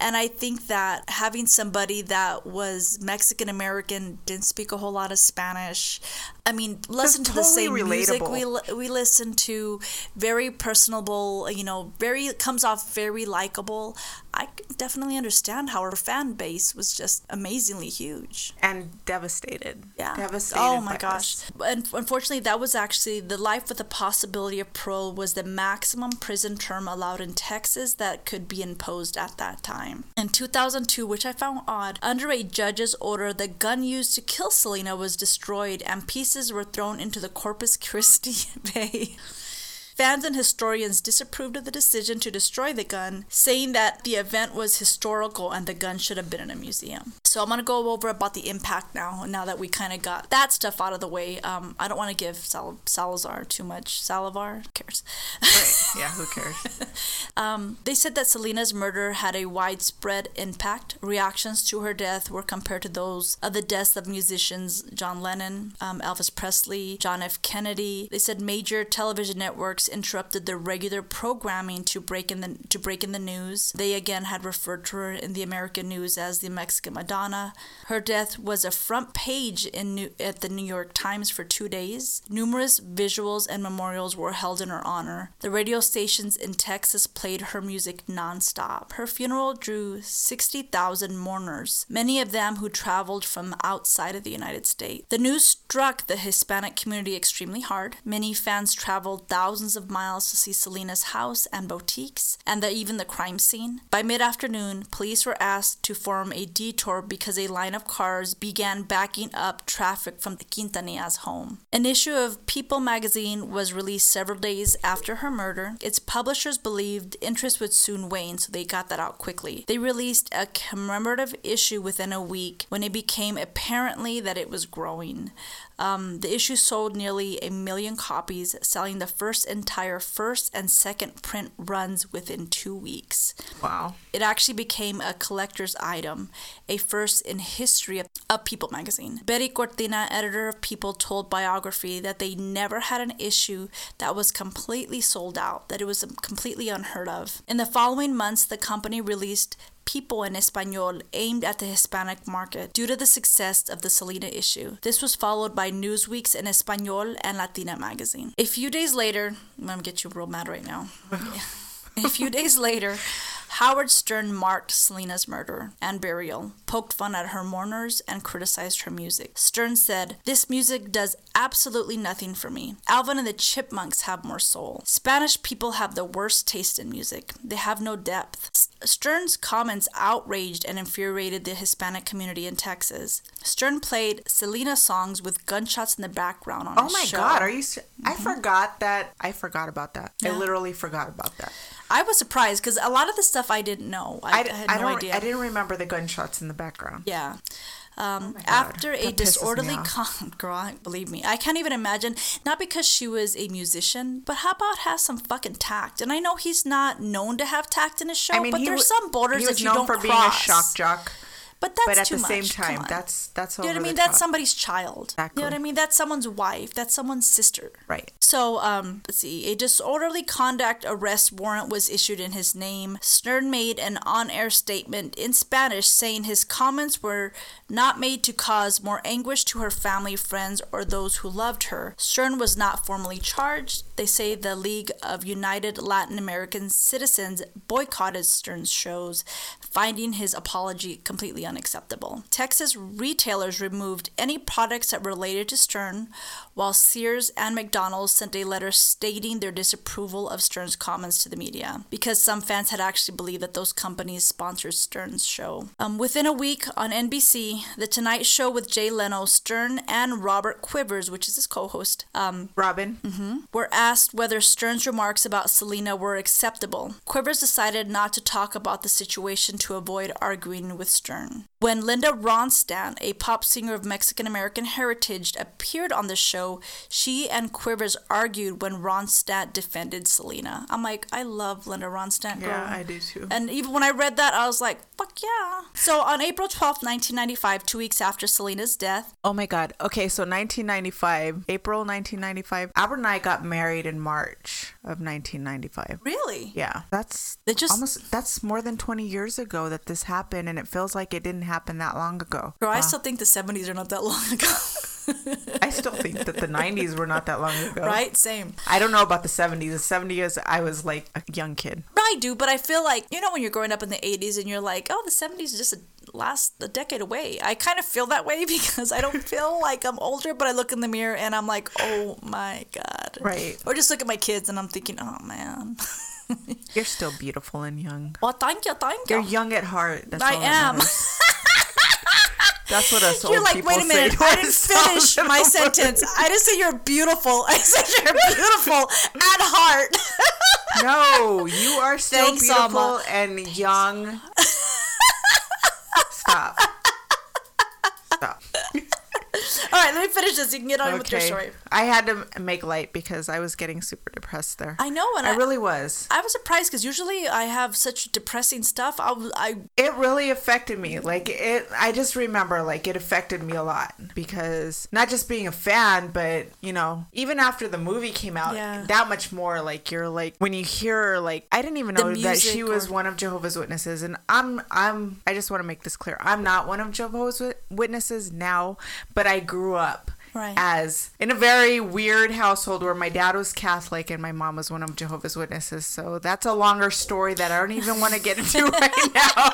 and i think that having somebody that was mexican american didn't speak a whole lot of Spanish, i mean listen to the totally same music. We li- we listen to very personable you know very comes off very likable i can definitely understand how her fan base was just amazingly huge and devastated. yeah. Oh devastated. Oh my gosh. this. And unfortunately, that was actually the life with the possibility of parole was the maximum prison term allowed in Texas that could be imposed at that time. In 2002, which I found odd, under a judge's order, the gun used to kill Selena was destroyed and pieces were thrown into the Corpus Christi Bay. Fans and historians disapproved of the decision to destroy the gun, saying that the event was historical and the gun should have been in a museum. So I'm gonna go over about the impact now. Now that we kind of got that stuff out of the way, um, I don't want to give Sal- Salazar too much. Salivar Who cares. Right. Yeah, who cares? Um, they said that Selena's murder had a widespread impact. Reactions to her death were compared to those of the deaths of musicians John Lennon, um, Elvis Presley, John F. Kennedy. They said major television networks interrupted their regular programming to break in the to break in the news. They again had referred to her in the American news as the Mexican Madonna. Her death was a front page in New- at the New York Times for two days. Numerous visuals and memorials were held in her honor. The radio stations in Texas played her music nonstop. Her funeral drew 60,000 mourners, many of them who traveled from outside of the United States. The news struck the Hispanic community extremely hard. Many fans traveled thousands of miles to see Selena's house and boutiques, and the, even the crime scene. By mid afternoon, police were asked to form a detour because a line of cars began backing up traffic from the Quintanillas' home. An issue of People magazine was released several days after her murder. Its publishers believed interest would soon wane, so they got that out quickly. They released a commemorative issue within a week when it became apparently that it was growing. Um, the issue sold nearly a million copies, selling the first entire first and second print runs within two weeks. Wow. It actually became a collector's item, a first in history of, of People magazine. Betty Cortina, editor of People, told Biography that they never had an issue that was completely sold out, that it was completely unheard of. In the following months, the company released People in Espanol aimed at the Hispanic market due to the success of the Selena issue. This was followed by Newsweek's in Espanol and Latina magazine. A few days later, I'm gonna get you real mad right now. A few days later, Howard Stern marked Selena's murder and burial, poked fun at her mourners, and criticized her music. Stern said, This music does absolutely nothing for me. Alvin and the Chipmunks have more soul. Spanish people have the worst taste in music. They have no depth. Stern's comments outraged and infuriated the Hispanic community in Texas. Stern played Selena songs with gunshots in the background on Oh his show. Oh my. God, are you? se- I mm-hmm. forgot that. I forgot about that. I literally forgot about that. I was surprised because a lot of the stuff I didn't know. I, I, I had I no idea. I didn't remember the gunshots in the background. Yeah. Um, God, after a disorderly con- girl, believe me, I can't even imagine. Not because she was a musician, but how about have some fucking tact? And I know he's not known to have tact in his show, I mean, but there's wa- some borders that you known don't for cross. being a shock jock. But that's But at too the same much. Come time, that's that's you know what I mean. That's top. somebody's child. Exactly. You know what I mean. That's someone's wife. That's someone's sister. right. So, um, let's see. A disorderly conduct arrest warrant was issued in his name. Stern made an on air statement in Spanish saying his comments were not made to cause more anguish to her family, friends, or those who loved her. Stern was not formally charged. They say the League of United Latin American Citizens boycotted Stern's shows, finding his apology completely unacceptable. Texas retailers removed any products that related to Stern, while Sears and McDonald's sent a letter stating their disapproval of Stern's comments to the media because some fans had actually believed that those companies sponsored Stern's show. Um, within a week on NBC, The Tonight Show with Jay Leno, Stern and Robert Quivers, which is his co host, um, Robin. were asked whether Stern's remarks about Selena were acceptable. Quivers decided not to talk about the situation to avoid arguing with Stern. When Linda Ronstadt, a pop singer of Mexican American heritage, appeared on the show, she and Quivers argued when Ronstadt defended Selena. I'm like, I love Linda Ronstadt, girl. Yeah, I do too. And even when I read that, I was like, fuck yeah. So on April 12th, 1995, two weeks after Selena's death, Oh my God. Okay, so 1995, April 1995. Albert and I got married in March of 1995. really? Yeah, that's They just- almost that's more than 20 years ago that this happened, and it feels like it didn't happen that long ago. Girl, I Wow. still think the 70s are not that long ago. I still think that the 90s were not that long ago. right? Same. I don't know about the 70s. The 70s, I was like a young kid. I do, but I feel like you know when you're growing up in the 80s and you're like, oh, the 70s is just a last a decade away. I kind of feel that way because I don't feel like I'm older, but I look in the mirror and I'm like, oh my god. Right. Or just look at my kids and I'm thinking, oh man. You're still beautiful and young. well, thank you, thank you. You're young at heart. That's I am. That's what us You're like, wait a minute, I didn't finish my sentence. I didn't say you're beautiful. I said you're beautiful at heart. No, you are still Thanks, beautiful Alma. and young. Stop. Stop. right, let me finish this. You can get on with your Okay. story. I had to make light because I was getting super depressed there. I know, and I I, really was. I was surprised because usually I have such depressing stuff. I, I It really affected me. Like it I just remember like it affected me a lot because not just being a fan, but you know, even after the movie came out, Yeah. that much more like you're like when you hear like I didn't even know that she was or- one of Jehovah's Witnesses and I'm I'm I just want to make this clear. I'm not one of Jehovah's Witnesses now, but I grew up Right. as in a very weird household where my dad was Catholic and my mom was one of Jehovah's Witnesses. So that's a longer story that I don't even want to get into right now.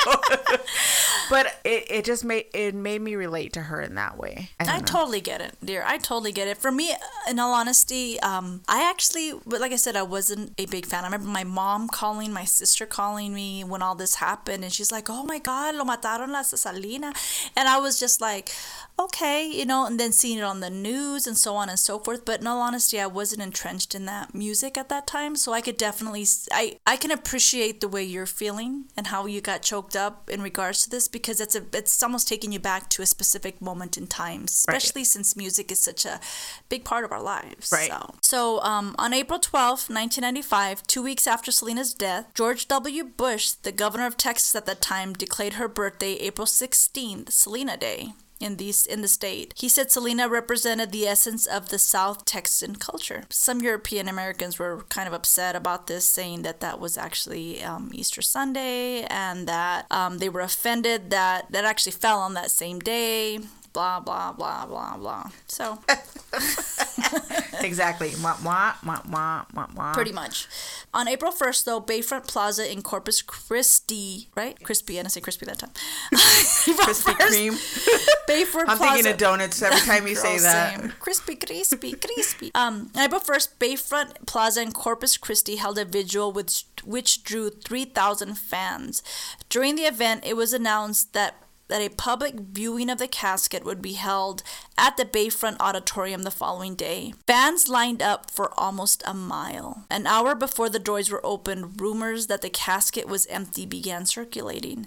but it, it just made it made me relate to her in that way. I, I totally get it, dear. I totally get it. For me, in all honesty, um, I actually, but like I said, I wasn't a big fan. I remember my mom calling, my sister calling me when all this happened, and she's like, "Oh my God, lo mataron la Salina," and I was just like, "Okay," you know. And then seeing it on the news and so on and so forth. But in all honesty, I wasn't entrenched in that music at that time, so I could definitely, I I can appreciate the way you're feeling and how you got choked up in regards to this because it's a, it's almost taking you back to a specific moment in time, especially since music is such a big part of our lives. Right. So, so um, on April twelfth, 1995, two weeks after Selena's death, George W. Bush, the governor of Texas at that time, declared her birthday April 16th, Selena Day. In these in the state, he said Selena represented the essence of the South Texan culture. Some European Americans were kind of upset about this, saying that that was actually um, Easter Sunday and that um, they were offended that that actually fell on that same day. Blah blah blah blah blah. So exactly. Wah, wah, wah, wah, wah, wah. Pretty much. On April 1st, though, Bayfront Plaza in Corpus Christi, right? Crispy, I didn't say crispy that time. Krispy Kreme. Bayfront I'm Plaza. thinking of donuts every time you say that. same. Crispy, crispy, crispy. Um, on April 1st, Bayfront Plaza in Corpus Christi held a vigil which, which drew 3,000 fans. During the event, it was announced that that a public viewing of the casket would be held at the Bayfront Auditorium the following day. Fans lined up for almost a mile. An hour before the doors were opened, rumors that the casket was empty began circulating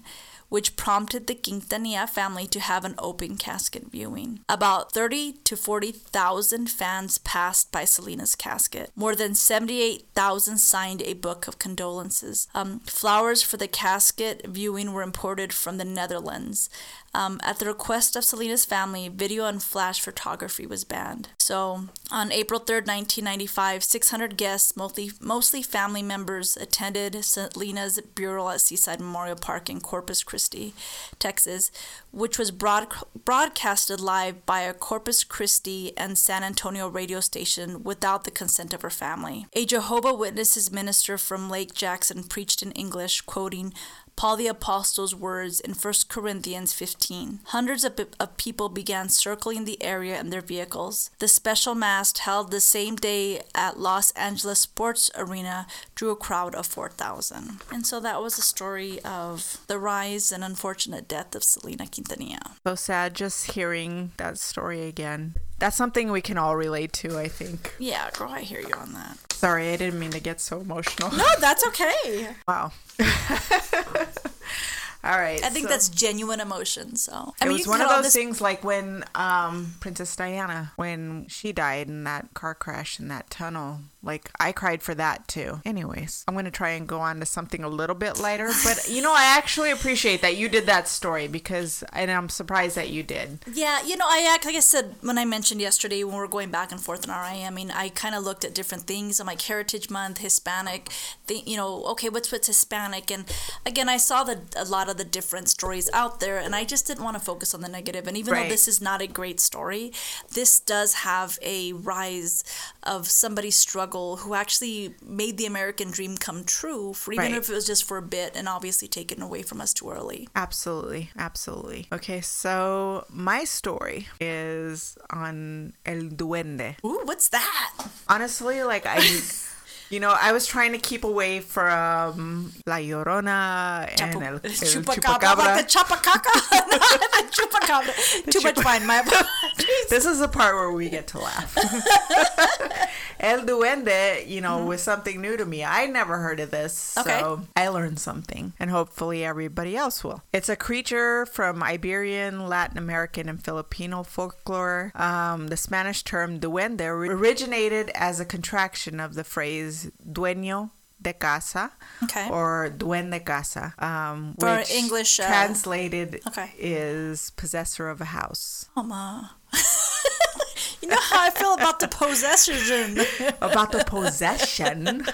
which prompted the Quintanilla family to have an open casket viewing. About 30 to 40,000 fans passed by Selena's casket. More than 78,000 signed a book of condolences. Um, flowers for the casket viewing were imported from the Netherlands. Um, at the request of Selena's family, video and flash photography was banned. So, on April 3rd, 1995, 600 guests, mostly, mostly family members, attended Selena's burial at Seaside Memorial Park in Corpus Christi, Texas, which was broad, broadcasted live by a Corpus Christi and San Antonio radio station without the consent of her family. A Jehovah Witnesses minister from Lake Jackson preached in English, quoting Paul the Apostle's words in 1 Corinthians 15. Hundreds of, of people began circling the area in their vehicles. The special mass held the same day at Los Angeles Sports Arena drew a crowd of 4,000. And so that was the story of the rise and unfortunate death of Selena Quintanilla. So sad just hearing that story again. That's something we can all relate to, I think. Yeah, girl, I hear you on that. Sorry, I didn't mean to get so emotional. No, that's okay. Wow. All right. I think so- that's genuine emotion. So I it mean, was one of those this- things like when um, Princess Diana, when she died in that car crash in that tunnel. Like I cried for that too. Anyways, I'm gonna try and go on to something a little bit lighter. But you know, I actually appreciate that you did that story because, and I'm surprised that you did. Yeah, you know, I act like I said when I mentioned yesterday when we are going back and forth in RI. I mean, I kind of looked at different things. I'm like Heritage Month, Hispanic, the, you know, okay, what's what's Hispanic? And again, I saw the a lot of the different stories out there, and I just didn't want to focus on the negative. And even Right. though this is not a great story, this does have a rise of somebody's struggle who actually made the American dream come true, for even Right. if it was just for a bit, and obviously taken away from us too early. Absolutely, absolutely. Okay, so my story is on El Duende. Ooh, what's that? Honestly, like I, you know, I was trying to keep away from La Llorona and El, el Chupacabra, like the the Chupacabra. Too much wine, my apologies. This is the part where we get to laugh. El Duende, you know, was something new to me. I never heard of this. Okay. So I learned something, and hopefully everybody else will. It's a creature from Iberian, Latin American, and Filipino folklore. Um, the Spanish term duende originated as a contraction of the phrase dueño de casa Okay. or duende casa, um, For which English, uh, translated okay. is possessor of a house. Mama. you know how I feel about the possession. about the possession.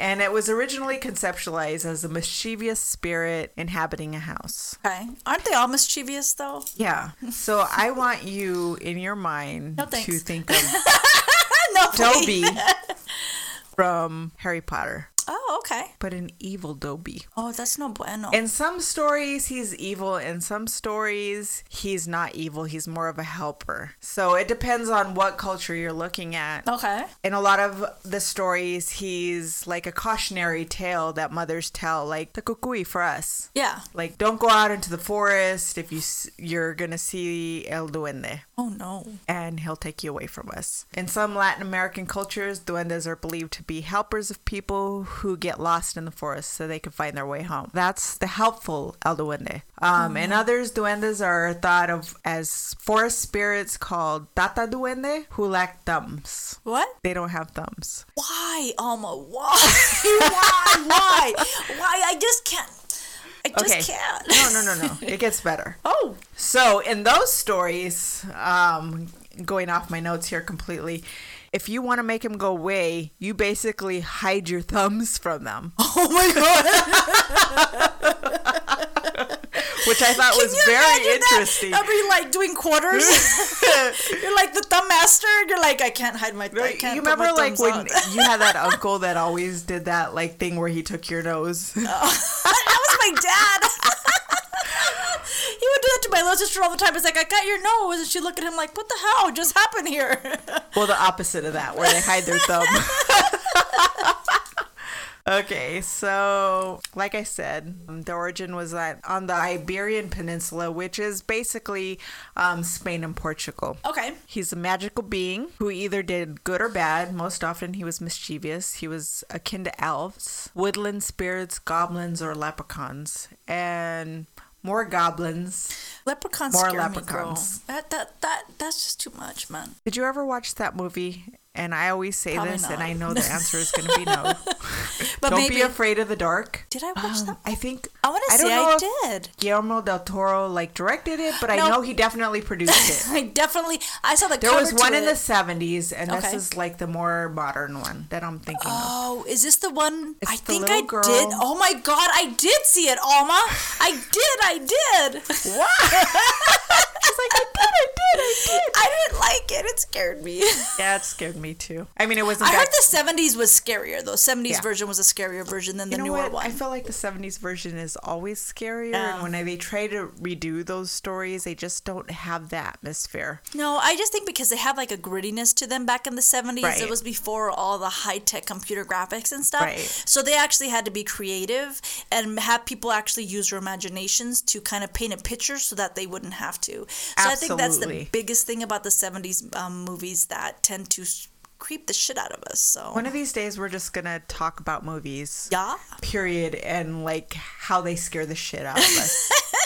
And it was originally conceptualized as a mischievous spirit inhabiting a house. Okay. Aren't they all mischievous though? Yeah. So I want you in your mind No, to think of no. please. From Harry Potter, Oh, okay. but an evil Dobby. Oh, that's no bueno. In some stories, he's evil. In some stories, he's not evil. He's more of a helper. So it depends on what culture you're looking at. okay. in a lot of the stories, he's like a cautionary tale that mothers tell, like the cucuy for us. Yeah. Like, don't go out into the forest if you you're gonna see el duende, Oh no. and he'll take you away from us. In some Latin American cultures, duendes are believed to be helpers of people who get lost in the forest so they can find their way home. That's the helpful el duende. Um, In others, duendes are thought of as forest spirits called tata duende who lack thumbs. What? They don't have thumbs. Why, Alma? Why? why? Why? Why? I just can't. I just Okay. can't. No, no, no, no. It gets better. Oh. So, in those stories, um, going off my notes here completely, if you want to make him go away, you basically hide your thumbs from them, Oh my god. which I thought was Can you very imagine that? interesting. That'd be like doing quarters. You're like the thumb master. You're like, I can't hide my. I can't You remember, like, when out. you had that uncle that always did that, like, thing where he took your nose? Oh. that was my dad. He would do that to my little sister all the time. It's like, I got your nose, and she look at him like, what the hell just happened here? Well, the opposite of that, where they hide their thumb. okay, so like I said, um, the origin was at, on the Iberian Peninsula, which is basically um, Spain and Portugal. okay. He's a magical being who either did good or bad. Most often, he was mischievous. He was akin to elves, woodland spirits, goblins, or leprechauns. And more goblins. Leprechauns More leprechauns. me. That that that that's just too much, man. Did you ever watch that movie? And I always say Probably this, and. I know the answer is going to be no. But Don't maybe be afraid of the dark. did I watch Um, that? I think I want to say know I did. Guillermo del Toro like directed it, but I know he definitely produced it. I definitely I saw the There was one in it. the seventies, and this is like the more modern one that I'm thinking of. Oh, is this the one? It's I the think I girl. did. Oh my god, I did see it, Alma. I did, I did. What? She's like, I did, I did, I did. I didn't like it. It scared me. Yeah, it scared me too. I mean, it wasn't. I heard the '70s was scarier though. '70s Yeah. version was a scarier version than the you know newer what? one. I feel like the '70s version is always scarier, Yeah. and when they try to redo those stories, they just don't have the atmosphere. No, I just think because they have like a grittiness to them back in the 70s. Right. It was before all the high tech computer graphics and stuff. Right. So they actually had to be creative and have people actually use their imaginations to kind of paint a picture so that they wouldn't have to. So I think that's the biggest thing about the 70s um, movies that tend to creep the shit out of us. So, One of these days, we're just gonna talk about movies. yeah. period and like how they scare the shit out of us.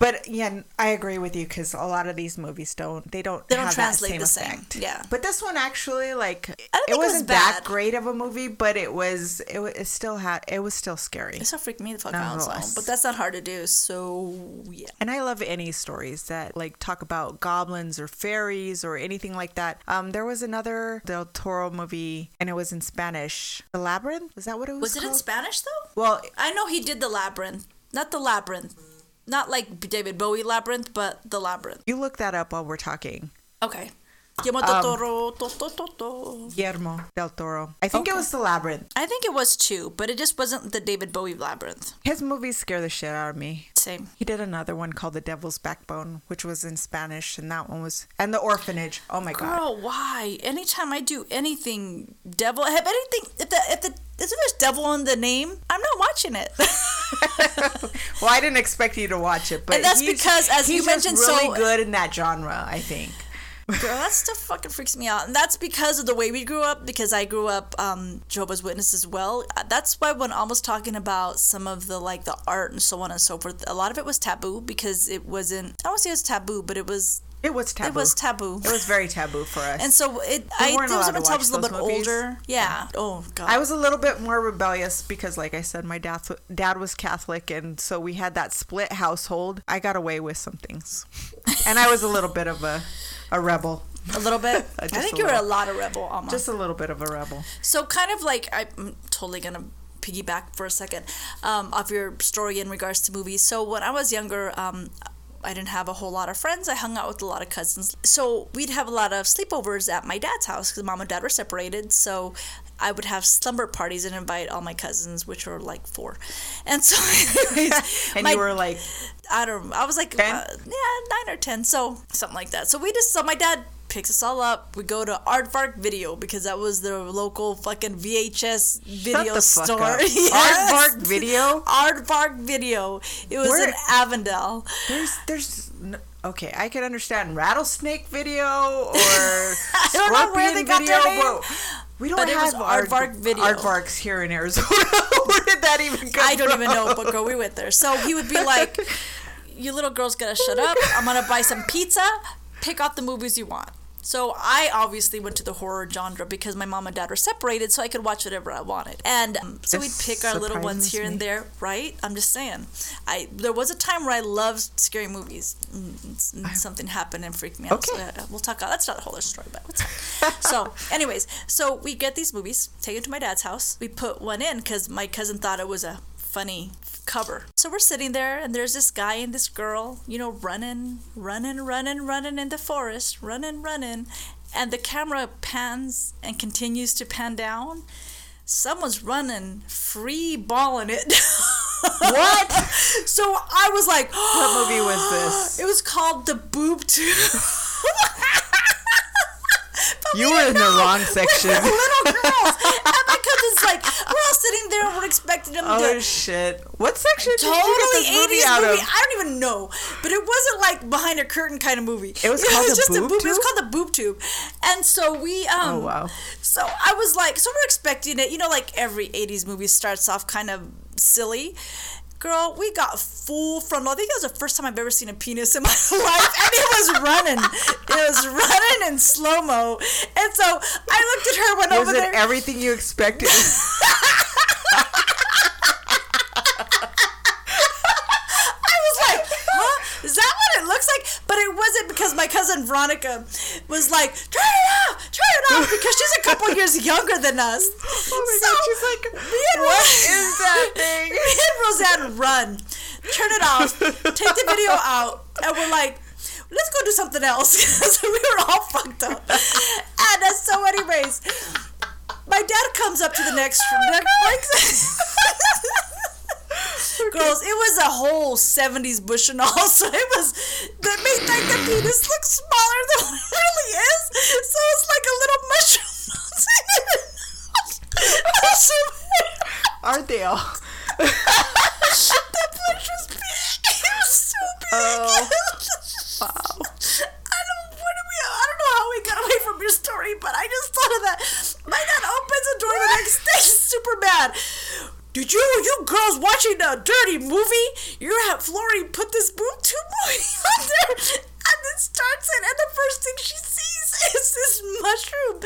but yeah, I agree with you because a lot of these movies don't they don't They don't have translate the same effect. yeah. But this one actually like it it was wasn't that great of a movie, but it was it, wa- it still had it was still scary. It still freaked me the fuck out. So, but that's not hard to do. So, yeah. And I love any stories that like talk about goblins or fairies or anything like that. Um, there was another Del Toro movie, and it was in Spanish. The Labyrinth was that what it was? Was it in? Spanish though? Well, I know he did the labyrinth, not the labyrinth, not like David Bowie labyrinth, but the labyrinth. you look that up while we're talking. Okay. Guillermo del um, Toro, to, to, to, to. Guillermo del Toro. I think it was The Labyrinth. I think it was too, but it just wasn't the David Bowie labyrinth. His movies scare the shit out of me. Same. He did another one called The Devil's Backbone, which was in Spanish, and that one was and The Orphanage. Oh my god. Girl, why? Anytime I do anything devil, have anything if the if the if there's devil in the name, I'm not watching it. Well, I didn't expect you to watch it, but And that's because, as you mentioned, really so- good in that genre. I think. Girl, that stuff fucking freaks me out. And that's because of the way we grew up, because I grew up um, Jehovah's Witness as well. Uh, That's why when I was talking about some of the like the art and so on and so forth, a lot of it was taboo because it wasn't, I don't say it was taboo, but it was, It was taboo. it was taboo. It was very taboo for us. And so it, We I think it was allowed to until I was a little bit movies. older. Yeah. Oh, God. I was a little bit more rebellious because, like I said, my dad dad was Catholic, and so we had that split household. I got away with some things, and I was a little bit of a a rebel, a little bit. I think you were a lot of rebel, almost. just a little bit of a rebel. So kind of like I'm totally gonna piggyback for a second um, of your story in regards to movies. So when I was younger, um, I didn't have a whole lot of friends. I hung out with a lot of cousins. So we'd have a lot of sleepovers at my dad's house because mom and dad were separated. So I would have slumber parties and invite all my cousins, which were like four. And so, anyways, And my- you were like, I don't. I was like, uh, yeah, nine or ten, so something like that. So we just, so my dad picks us all up. We go to Aardvark Video because that was the local fucking VHS video Shut the fuck store. Yes. Aardvark Video? Aardvark Video. It was Where- in Avondale. there's there's n- okay, I can understand rattlesnake video or don't know where scorpion video. but we don't but have Aardvark Video. Aardvarks here in Arizona. where did that even come I don't from? even know, but girl, we went there. So he would be like, "You little girls gotta shut up. I'm gonna buy some pizza. Pick out the movies you want." So I obviously went to the horror genre because my mom and dad were separated, so I could watch whatever I wanted. And um, so we'd pick our little ones here and there, right? I'm just saying. I there was a time where I loved scary movies. Mm, something happened and freaked me out. So Okay. uh, we'll talk. About, that's not the whole story, but so, anyways, so we get these movies, take it to my dad's house. We put one in because my cousin thought it was a funny cover. So we're sitting there, and there's this guy and this girl, you know, running, running, running, running in the forest, running, running, and the camera pans and continues to pan down. Someone's running, free balling it. What? so I was like, What movie was this? It was called The Boob Tube. You were in the wrong section. were little girls. and my cousin's like, we're all sitting there, and we're expecting them Oh to Oh shit! What section did totally you get this movie 80s out movie. of? I don't even know, but it wasn't like behind a curtain kind of movie. It was called The just a Boob boob. It was called the boob tube, and so we um. Oh, wow. So I was like, so we're expecting it. You know, like every '80s movie starts off kind of silly. Girl, we got full frontal. I think that was the first time I've ever seen a penis in my life, and it was running. It was running in slow mo, and so I looked at her, went Was over it there. everything you expected? I was like, huh? Is that what it looks like? But it wasn't because my cousin Veronica was like, turn it off, turn it off, because she's a couple years younger than us. Oh my god! She's like, me and what Ros- is that thing? Me and Roseanne run, turn it off, take the video out, and we're like, let's go do something else. so we were all fucked up. And uh, so, anyways, my dad comes up to the next. next Girls, it was a whole 70s bush and all, so it was that made like the penis look smaller than it really is. So it's like a little mushroom. Aren't they all? Bush was big. It was so big. Oh, wow. I don't where did we I don't know how we got away from your story, but I just thought of that. My dad opens the door the next day, super mad. Did you you girls watching a dirty movie? You're at Florrie put this boob tube movie on there and then starts it and the first thing she sees is this mushroom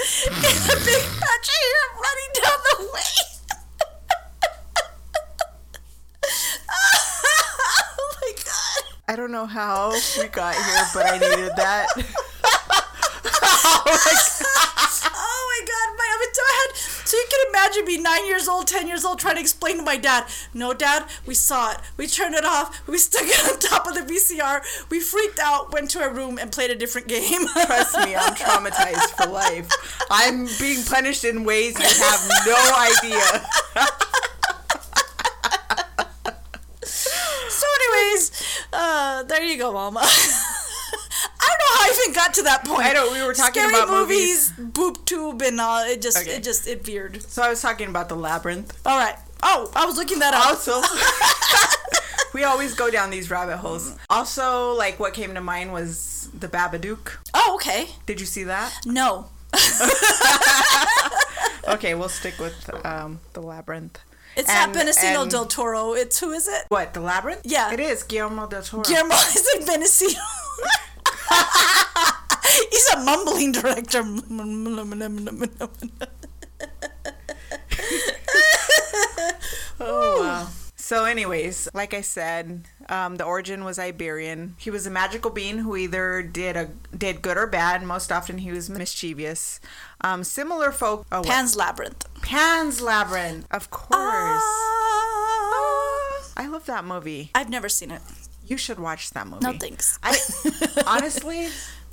in a big patch of hair running down the way. oh my god. I don't know how we got here, but I needed that. Oh my god, my I mean, I had so you can imagine me nine years old, ten years old, trying to explain to my dad. No, dad, we saw it. We turned it off. We stuck it on top of the VCR. We freaked out, went to our room, and played a different game. Trust me, I'm traumatized for life. I'm being punished in ways you have no idea. so, anyways, uh, there you go, Mama. I don't know how I even got to that point. I know, we were talking Scary about movies, boob tube, and all. It just, Okay. it just, it veered. So I was talking about the labyrinth. All right. Oh, I was looking that up. Also, we always go down these rabbit holes. Also, like what came to mind was the Babadook. Oh, okay. Did you see that? No. Okay, we'll stick with um, the labyrinth. It's And- not Benicio and- del Toro. It's who is it? What the labyrinth? Yeah. it is Guillermo del Toro. Guillermo is it Benicio? He's a mumbling director. Oh wow. So, anyways, like I said, um, the origin was Iberian. He was a magical being who either did a did good or bad. Most often, he was mischievous. Um, similar folk. Oh, what? Pan's Labyrinth. Pan's Labyrinth, of course. Ah. I love that movie. I've never seen it. You should watch that movie. No thanks. I honestly,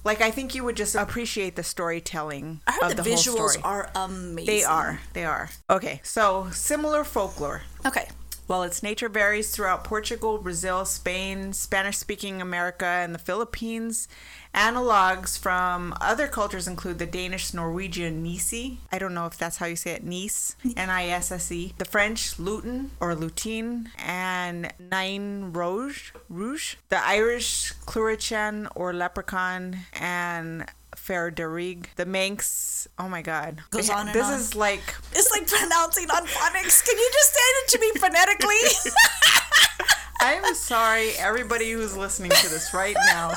like, I think you would just appreciate the storytelling I heard of the, the, visuals are amazing. They are. They are. Okay, so similar folklore. Okay. While its nature varies throughout Portugal, Brazil, Spain, Spanish speaking America, and the Philippines, analogs from other cultures include the Danish Norwegian Nisi. I don't know if that's how you say it, Nice, N I S S E. The French Lutin or Lutine, and Nain Rouge, Rouge. The Irish Clurichaun or Leprechaun, and Ferderig. The Manx, oh my god. Goes on This on. is like It's like pronouncing on phonics. Can you just say it to me phonetically? I'm sorry, everybody who's listening to this right now.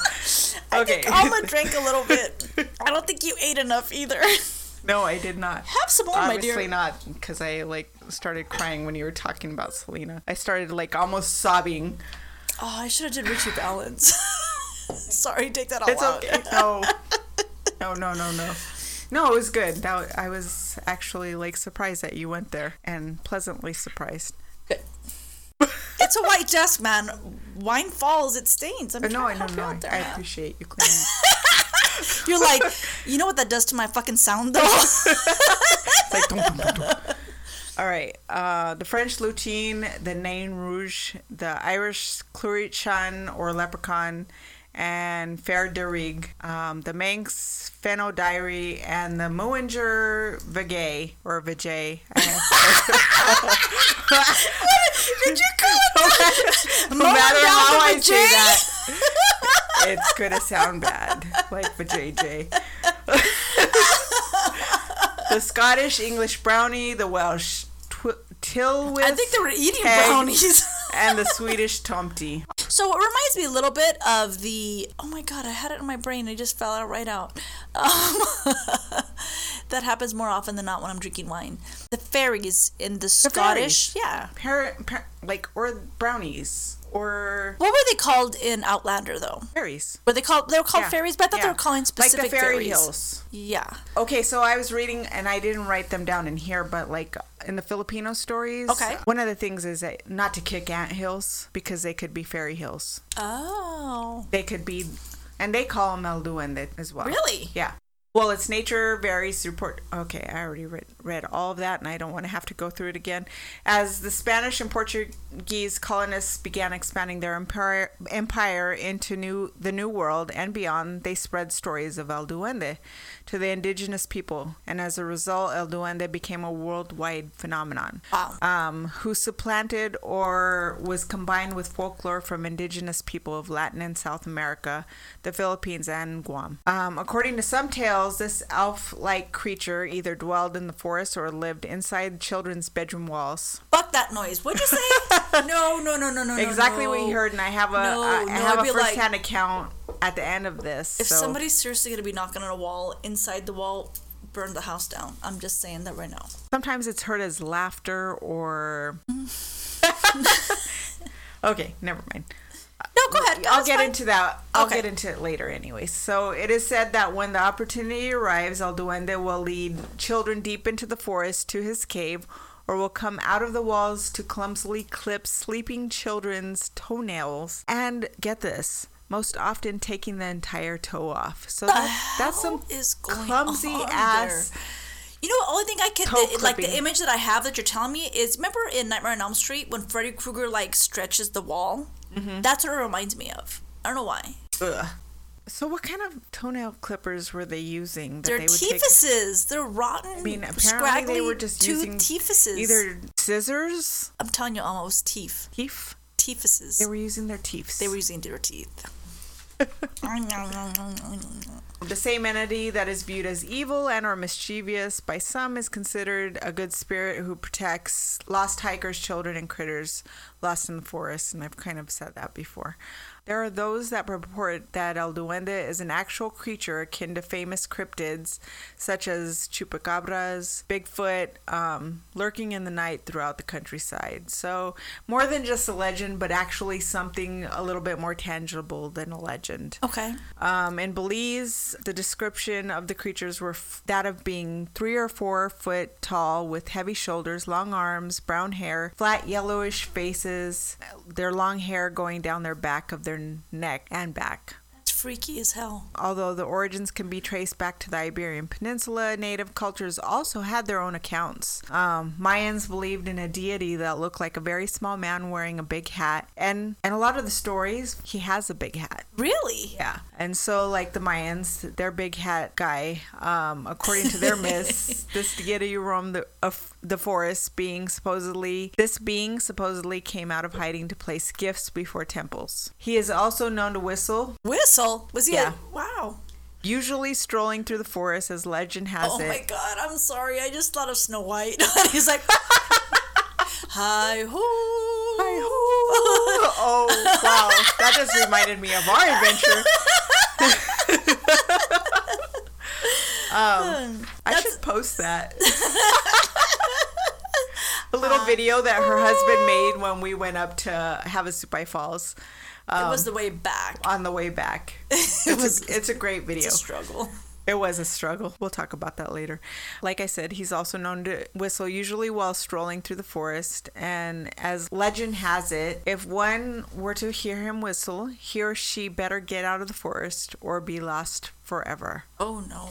Okay. Alma drank a little bit. I don't think you ate enough either. no, I did not. Have some more, my dear. Obviously not, because I like started crying when you were talking about Selena. I started like almost sobbing. Oh, I should have did Ritchie Valens. Sorry, take that all It's out. okay. No, no, no, no, no. No, it was good. That I was actually like surprised that you went there, and pleasantly surprised. Good. It's a white desk, man. Wine falls, it stains. I'm Uh, no, I trying to know, help no, I, out there, I man. appreciate you cleaning. You're like, you know what that does to my fucking sound, though? It's like, dum, dum, dum, dum. All right. Uh, the French Lutine, the Nain Rouge, the Irish Clurichaun or Leprechaun, and Fer de Rig, um, the Manx Fenno Diary, and the Moinger Vagay or Vajay. Did you call it no matter how I say that, it's gonna sound bad, like Vajay. the Scottish English brownie, the Welsh tw- Tilwith. I think they were eating brownies. And the Swedish Tomty. So it reminds me a little bit of the. Oh my god, I had it in my brain. It just fell out right out. Um, that happens more often than not when I'm drinking wine. The fairies in the, Scottish. Yeah. Par- par- like or brownies or What were they called in Outlander though? fairies. Were they called? They were called Yeah, fairies, but I thought they were calling specific like the fairy fairies. hills. Yeah. Okay, so I was reading and I didn't write them down in here, but like in the Filipino stories, Okay. One of the things is that not to kick ant hills because they could be fairy hills. Oh. They could be, and they call them el duende as well. Really? Yeah. Well, its nature varies through port. Okay, I already read, read all of that, and I don't want to have to go through it again. As the Spanish and Portuguese colonists began expanding their empire, empire into new the New World and beyond, they spread stories of El Duende to the indigenous people, and as a result, El Duende became a worldwide phenomenon. Wow. Um, who supplanted or was combined with folklore from indigenous people of Latin and South America, the Philippines, and Guam. Um, according to some tales, this elf like creature either dwelled in the forest or lived inside children's bedroom walls. Fuck that noise. What'd you say? no, no, no, no, no. No. Exactly no. what you heard, and I have a No, I- I no, have a first hand account at the end of this. If so- somebody's seriously gonna be knocking on a wall inside the wall, burn the house down. I'm just saying that right now. Sometimes it's heard as laughter or. okay, never mind. No, go ahead. I'll That's get fine. into that. I'll Okay. get into it later anyway. So it is said that when the opportunity arrives, El Duende will lead children deep into the forest to his cave or will come out of the walls to clumsily clip sleeping children's toenails and get this most often taking the entire toe off. So that, that's some clumsy ass You know, the only thing I can the, like the image that I have that you're telling me is remember in Nightmare on Elm Street when Freddy Krueger like stretches the wall. Mm-hmm. That's what it reminds me of. I don't know why. Ugh. So what kind of toenail clippers were they using? That They're they would take? They're rotten. I mean, apparently scraggly they were just using either scissors, I'm telling you, almost teeth. teeth, Teeth. They were using their teeth. They were using their teeth. The same entity that is viewed as evil and or mischievous by some is considered a good spirit who protects lost hikers, children, and critters lost in the forest, and I've kind of said that before. There are those that purport that El Duende is an actual creature akin to famous cryptids such as chupacabras, Bigfoot, um, lurking in the night throughout the countryside. So, more than just a legend, but actually something a little bit more tangible than a legend. Okay. Um, in Belize, the description of the creatures were f- that of being three or four foot tall with heavy shoulders, long arms, brown hair, flat yellowish faces, their long hair going down their back of their neck and back. Freaky as hell. Although the origins can be traced back to the Iberian Peninsula, native cultures also had their own accounts. Um, Mayans believed in a deity that looked like a very small man wearing a big hat, and and a lot of the stories, he has a big hat. Really? Yeah. And so, like the Mayans, their big hat guy, um, according to their myths, this deity roamed the, of the forest, being supposedly, this being supposedly came out of hiding to place gifts before temples. He is also known to whistle, Whistle? Was he? Yeah. A, wow. usually strolling through the forest, as legend has Oh it. my god, I'm sorry. I just thought of Snow White. He's like, hi ho. Hi ho. oh, wow. That just reminded me of our adventure. um, I should post that. a little uh, video that her husband made when we went up to Havasupai Falls it um, was the way back. on the way back. It's, was- a, it's a great video. A struggle. It was a struggle. We'll talk about that later. Like I said, he's also known to whistle, usually while strolling through the forest. And as legend has it, if one were to hear him whistle, he or she better get out of the forest or be lost forever. Oh no.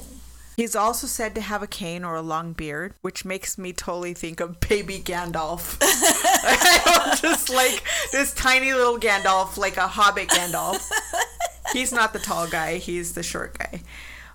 He's also said to have a cane or a long beard, which makes me totally think of baby Gandalf. Just like this tiny little Gandalf, like a hobbit Gandalf. He's not the tall guy, he's the short guy.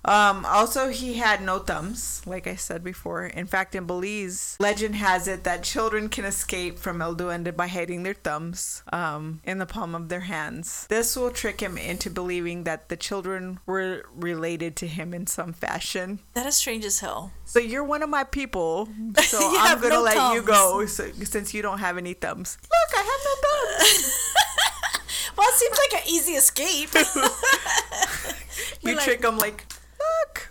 Um, also, he had no thumbs, like I said before. In fact, in Belize, legend has it that children can escape from El Duende by hiding their thumbs um, in the palm of their hands. This will trick him into believing that the children were related to him in some fashion. That is strange as hell. So you're one of my people, so I'm gonna no let you go so, since you don't have any thumbs. Look, I have no thumbs. Well, it seems like an easy escape. you like- trick them like, look.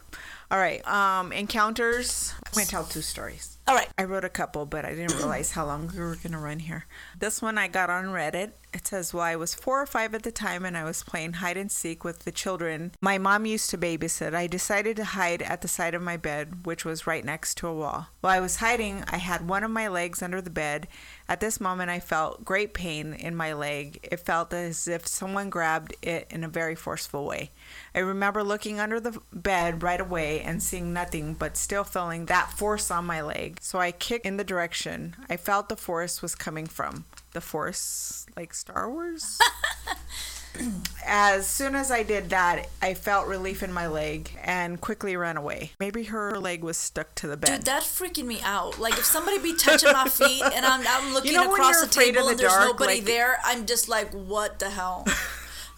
All right. Um, encounters. I'm gonna tell two stories. All right. I wrote a couple, but I didn't realize how long we were gonna run here. This one I got on Reddit. It says, "Well, I was four or five at the time, and I was playing hide and seek with the children my mom used to babysit. I decided to hide at the side of my bed, which was right next to a wall. While I was hiding, I had one of my legs under the bed. At this moment, I felt great pain in my leg. It felt as if someone grabbed it in a very forceful way. I remember looking under the bed right away and seeing nothing, but still feeling that force on my leg. So I kicked in the direction I felt the force was coming from. The force, like Star Wars? as soon as I did that, I felt relief in my leg and quickly ran away. Maybe her leg was stuck to the bed. Dude, that's freaking me out. Like if somebody be touching my feet and I'm, I'm looking know across the table of and there's dark, nobody like- there, I'm just like, what the hell?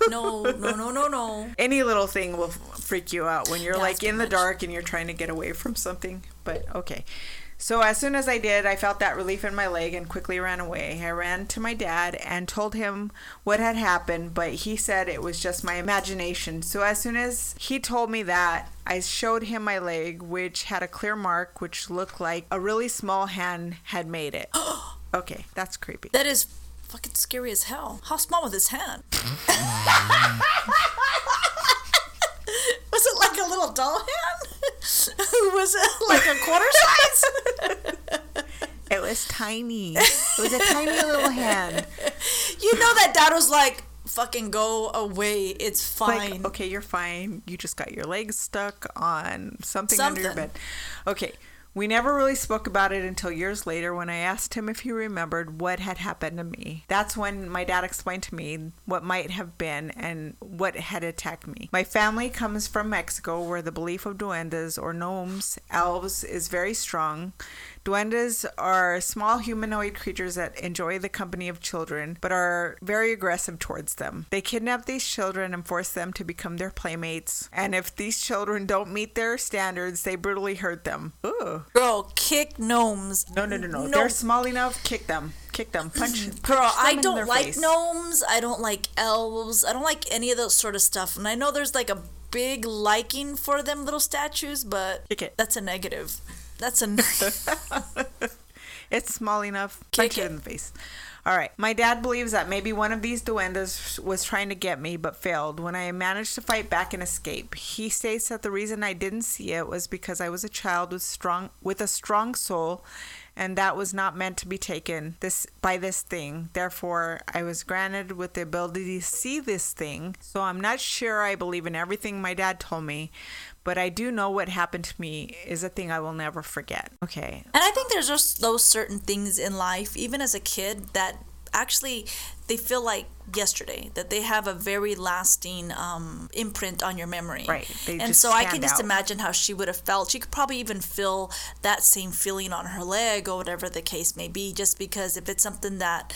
No, no, no, no, no. Any little thing will freak you out when you're Yeah, like in the much- dark and you're trying to get away from something. But okay. So as soon as I did, I felt that relief in my leg and quickly ran away. I ran to my dad and told him what had happened, but he said it was just my imagination. So as soon as he told me that, I showed him my leg, which had a clear mark, which looked like a really small hand had made it. okay, that's creepy. That is fucking scary as hell. How small was his hand? was it like a little doll hand? was it like a quarter size? It was tiny. It was a tiny little hand. you know that dad was like, fucking go away. It's fine. Like, okay, you're fine. You just got your legs stuck on something, under your bed. Okay. We never really spoke about it until years later when I asked him if he remembered what had happened to me. That's when my dad explained to me what might have been and what had attacked me. My family comes from Mexico where the belief of duendes or gnomes, elves, is very strong. Duendes are small humanoid creatures that enjoy the company of children, but are very aggressive towards them. They kidnap these children and force them to become their playmates. And if these children don't meet their standards, they brutally hurt them. Ooh. Girl, kick gnomes. No, no, no, no. No. They're small enough. Kick them. Kick them. Punch. Mm-hmm. Girl, punch them I don't their like face. gnomes. I don't like elves. I don't like any of those sort of stuff. And I know there's like a big liking for them little statues, but Kick it. that's a negative. That's a It's small enough. Kick Punch it it. in the face. All right. My dad believes that maybe one of these duendes was trying to get me but failed when I managed to fight back and escape. He states that the reason I didn't see it was because I was a child with strong with a strong soul and that was not meant to be taken this by this thing. Therefore, I was granted with the ability to see this thing. So I'm not sure I believe in everything my dad told me, but I do know what happened to me is a thing I will never forget. Okay. And I think there's just those certain things in life, even as a kid, that actually they feel like yesterday, that they have a very lasting um, imprint on your memory. Right. They and so I can just out. imagine how she would have felt. She could probably even feel that same feeling on her leg or whatever the case may be, just because if it's something that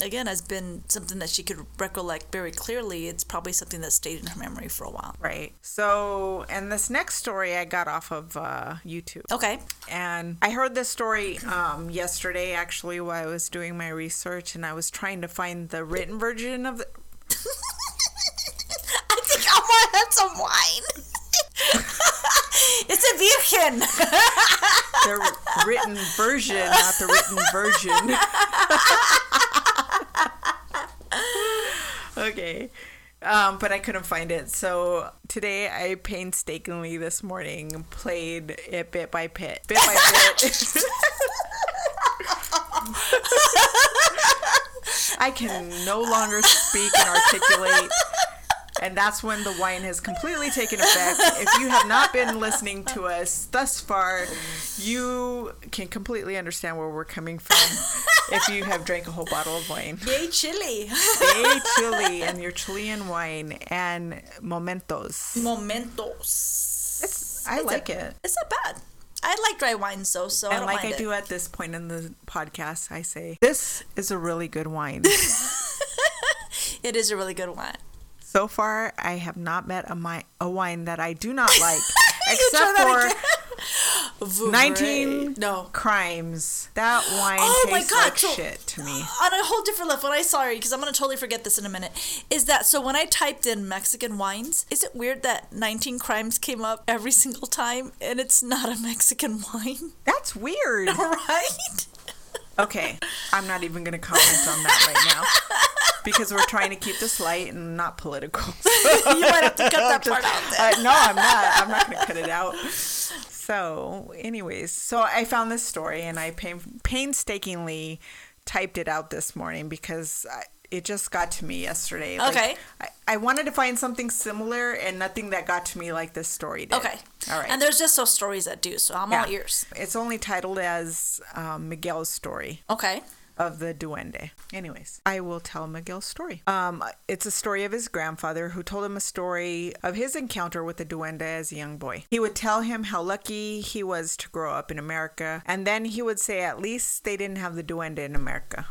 again has been something that she could recollect very clearly it's probably something that stayed in her memory for a while Right. So, and this next story I got off of uh, YouTube. okay And I heard this story um, yesterday, actually, while I was doing my research, and I was trying to find the written version of the. I think I want to have some wine. it's a virgin. The written version, not the written version. okay. Um, but I couldn't find it. So today I painstakingly this morning played it bit by bit. Bit by bit. I can no longer speak and articulate. And that's when the wine has completely taken effect. If you have not been listening to us thus far, you can completely understand where we're coming from if you have drank a whole bottle of wine. Yay, Chile. Yay, Chile and your Chilean wine and Momentos. Momentos. I It's like a- it. It's not bad. I like dry wine, so so I And don't like I it. do at this point in the podcast, I say, this is a really good wine. It is a really good wine. So far, I have not met a, mi- a wine that I do not like, except for that 19 No. crimes. That wine Oh my tastes God, like so- shit to me. on a whole different level, and I sorry because I'm gonna totally forget this in a minute. Is that so? When I typed in Mexican wines, is it weird that 19 crimes came up every single time, and it's not a Mexican wine, That's weird. right? Okay, I'm not even going to comment on that right now because we're trying to keep this light and not political. you might have to cut that part out. Uh, no, I'm not. I'm not going to cut it out. So, anyways, so I found this story and I pain, painstakingly typed it out this morning because I, it just got to me yesterday. Like, Okay. I, I wanted to find something similar and nothing that got to me like this story did. Okay. All right. And there's just those stories that do, so I'm all ears. It's only titled as um, Miguel's story Okay. Of the duende. Anyways, I will tell Miguel's story. Um, it's a story of his grandfather who told him a story of his encounter with the duende as a young boy. He would tell him how lucky he was to grow up in America, and then he would say at least they didn't have the duende in America.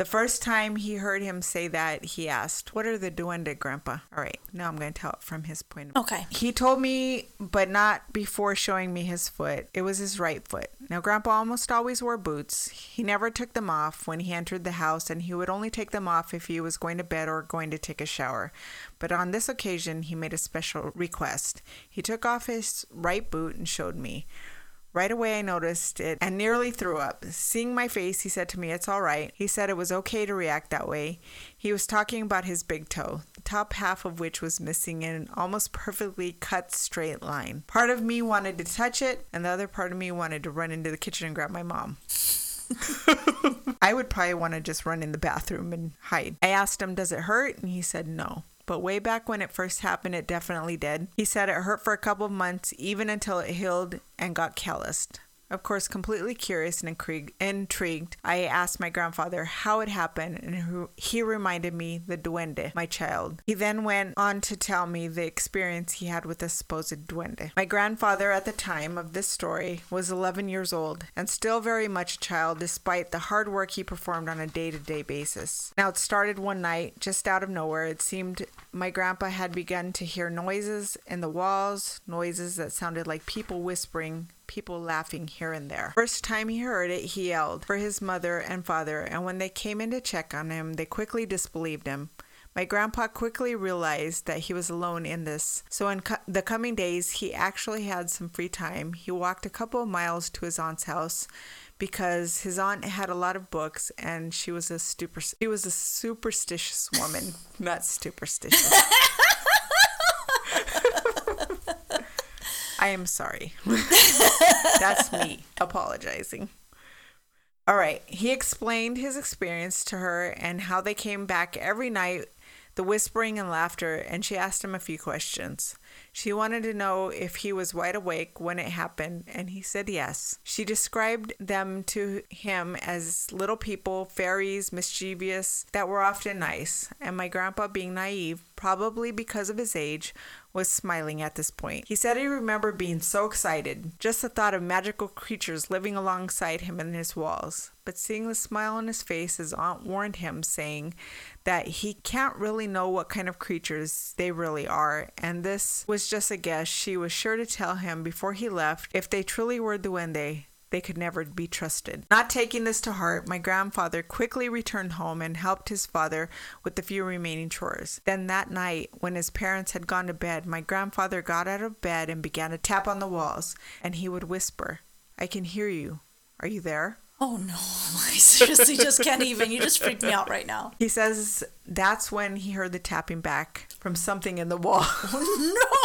The first time he heard him say that, he asked, What are the duende, Grandpa? All right, now I'm going to tell it from his point of view. Okay. he told me, but not before showing me his foot. It was his right foot. Now, Grandpa almost always wore boots. He never took them off when he entered the house, and he would only take them off if he was going to bed or going to take a shower. But on this occasion, he made a special request. He took off his right boot and showed me. Right away, I noticed it and nearly threw up. Seeing my face, he said to me, It's all right. He said it was okay to react that way. He was talking about his big toe, the top half of which was missing in an almost perfectly cut straight line. Part of me wanted to touch it, and the other part of me wanted to run into the kitchen and grab my mom. I would probably want to just run in the bathroom and hide. I asked him, Does it hurt? And he said, No. But way back when it first happened, it definitely did. He said it hurt for a couple of months, even until it healed and got calloused. Of course, completely curious and intrigued, I asked my grandfather how it happened, and he reminded me the duende, my child. He then went on to tell me the experience he had with the supposed duende. My grandfather at the time of this story was 11 years old and still very much a child despite the hard work he performed on a day to day basis. Now, it started one night, just out of nowhere. It seemed my grandpa had begun to hear noises in the walls, noises that sounded like people whispering people laughing here and there. First time he heard it, he yelled for his mother and father, and when they came in to check on him, they quickly disbelieved him. My grandpa quickly realized that he was alone in this, so in co- the coming days, he actually had some free time. He walked a couple of miles to his aunt's house because his aunt had a lot of books and she was a super she was a superstitious woman, not superstitious. I am sorry. That's me apologizing. All right. He explained his experience to her and how they came back every night, the whispering and laughter, and she asked him a few questions. She wanted to know if he was wide awake when it happened, and he said yes. She described them to him as little people, fairies, mischievous, that were often nice, and my grandpa, being naive, probably because of his age, was smiling at this point. He said he remembered being so excited, just the thought of magical creatures living alongside him in his walls. But seeing the smile on his face, his aunt warned him, saying that he can't really know what kind of creatures they really are, and this was just a guess. She was sure to tell him before he left if they truly were duende, they could never be trusted. Not taking this to heart, my grandfather quickly returned home and helped his father with the few remaining chores. Then that night, when his parents had gone to bed, my grandfather got out of bed and began to tap on the walls, and he would whisper, I can hear you. Are you there? Oh no, I seriously just can't even. You just freaked me out right now. He says that's when he heard the tapping back from something in the wall. no,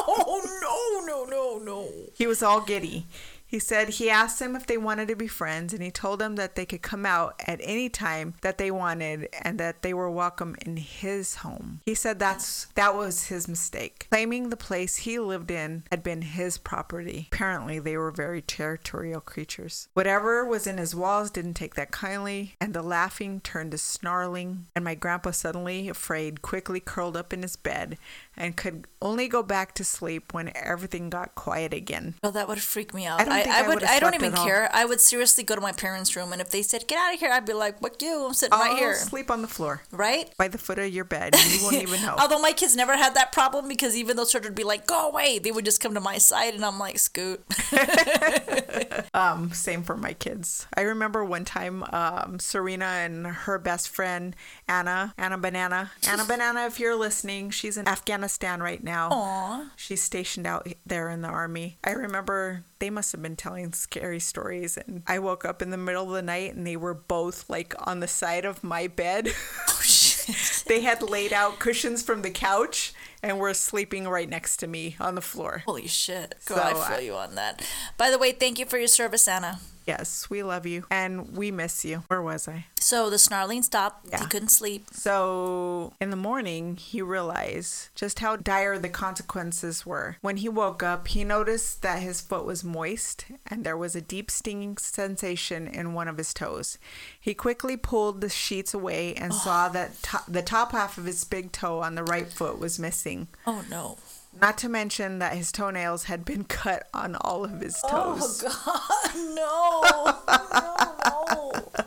oh, no, no, no, no. He was all giddy. He said he asked them if they wanted to be friends, and he told them that they could come out at any time that they wanted and that they were welcome in his home. He said that's that was his mistake, claiming the place he lived in had been his property. Apparently, they were very territorial creatures. Whatever was in his walls didn't take that kindly, and the laughing turned to snarling. And my grandpa, suddenly afraid, quickly curled up in his bed and could only go back to sleep when everything got quiet again. Well, that would freak me out. I, I, I would. I don't even care. I would seriously go to my parents' room, and if they said "Get out of here," I'd be like, "What you! I'm sitting I'll right here." Sleep on the floor, right by the foot of your bed. You won't even know. Although my kids never had that problem because even though children would be like, "Go away," they would just come to my side, and I'm like, "Scoot." um, same for my kids. I remember one time, um, Serena and her best friend Anna, Anna Banana, Anna Banana. If you're listening, she's in Afghanistan right now. Aww. She's stationed out there in the army. I remember they must have been telling scary stories. And I woke up in the middle of the night and they were both like on the side of my bed. Oh, shit. they had laid out cushions from the couch and were sleeping right next to me on the floor. Holy shit. Girl, so I feel I, you on that. By the way, thank you for your service, Anna. Yes, we love you and we miss you. Where was I? So the snarling stopped. Yeah. He couldn't sleep. So in the morning, he realized just how dire the consequences were. When he woke up, he noticed that his foot was moist and there was a deep stinging sensation in one of his toes. He quickly pulled the sheets away and oh. saw that to- the top half of his big toe on the right foot was missing. Oh no. Not to mention that his toenails had been cut on all of his toes. Oh, God. No. no, no.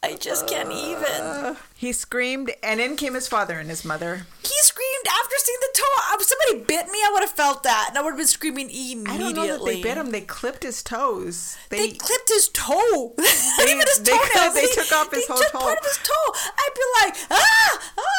I just can't even. He screamed, and in came his father and his mother. He screamed after seeing the toe. If somebody bit me, I would have felt that, and I would have been screaming immediately. I don't know that they bit him. They clipped his toes. They, they clipped his toe. They, Not even his toenails. They, they, took off his whole toe. part of his toe. I'd be like, ah, ah.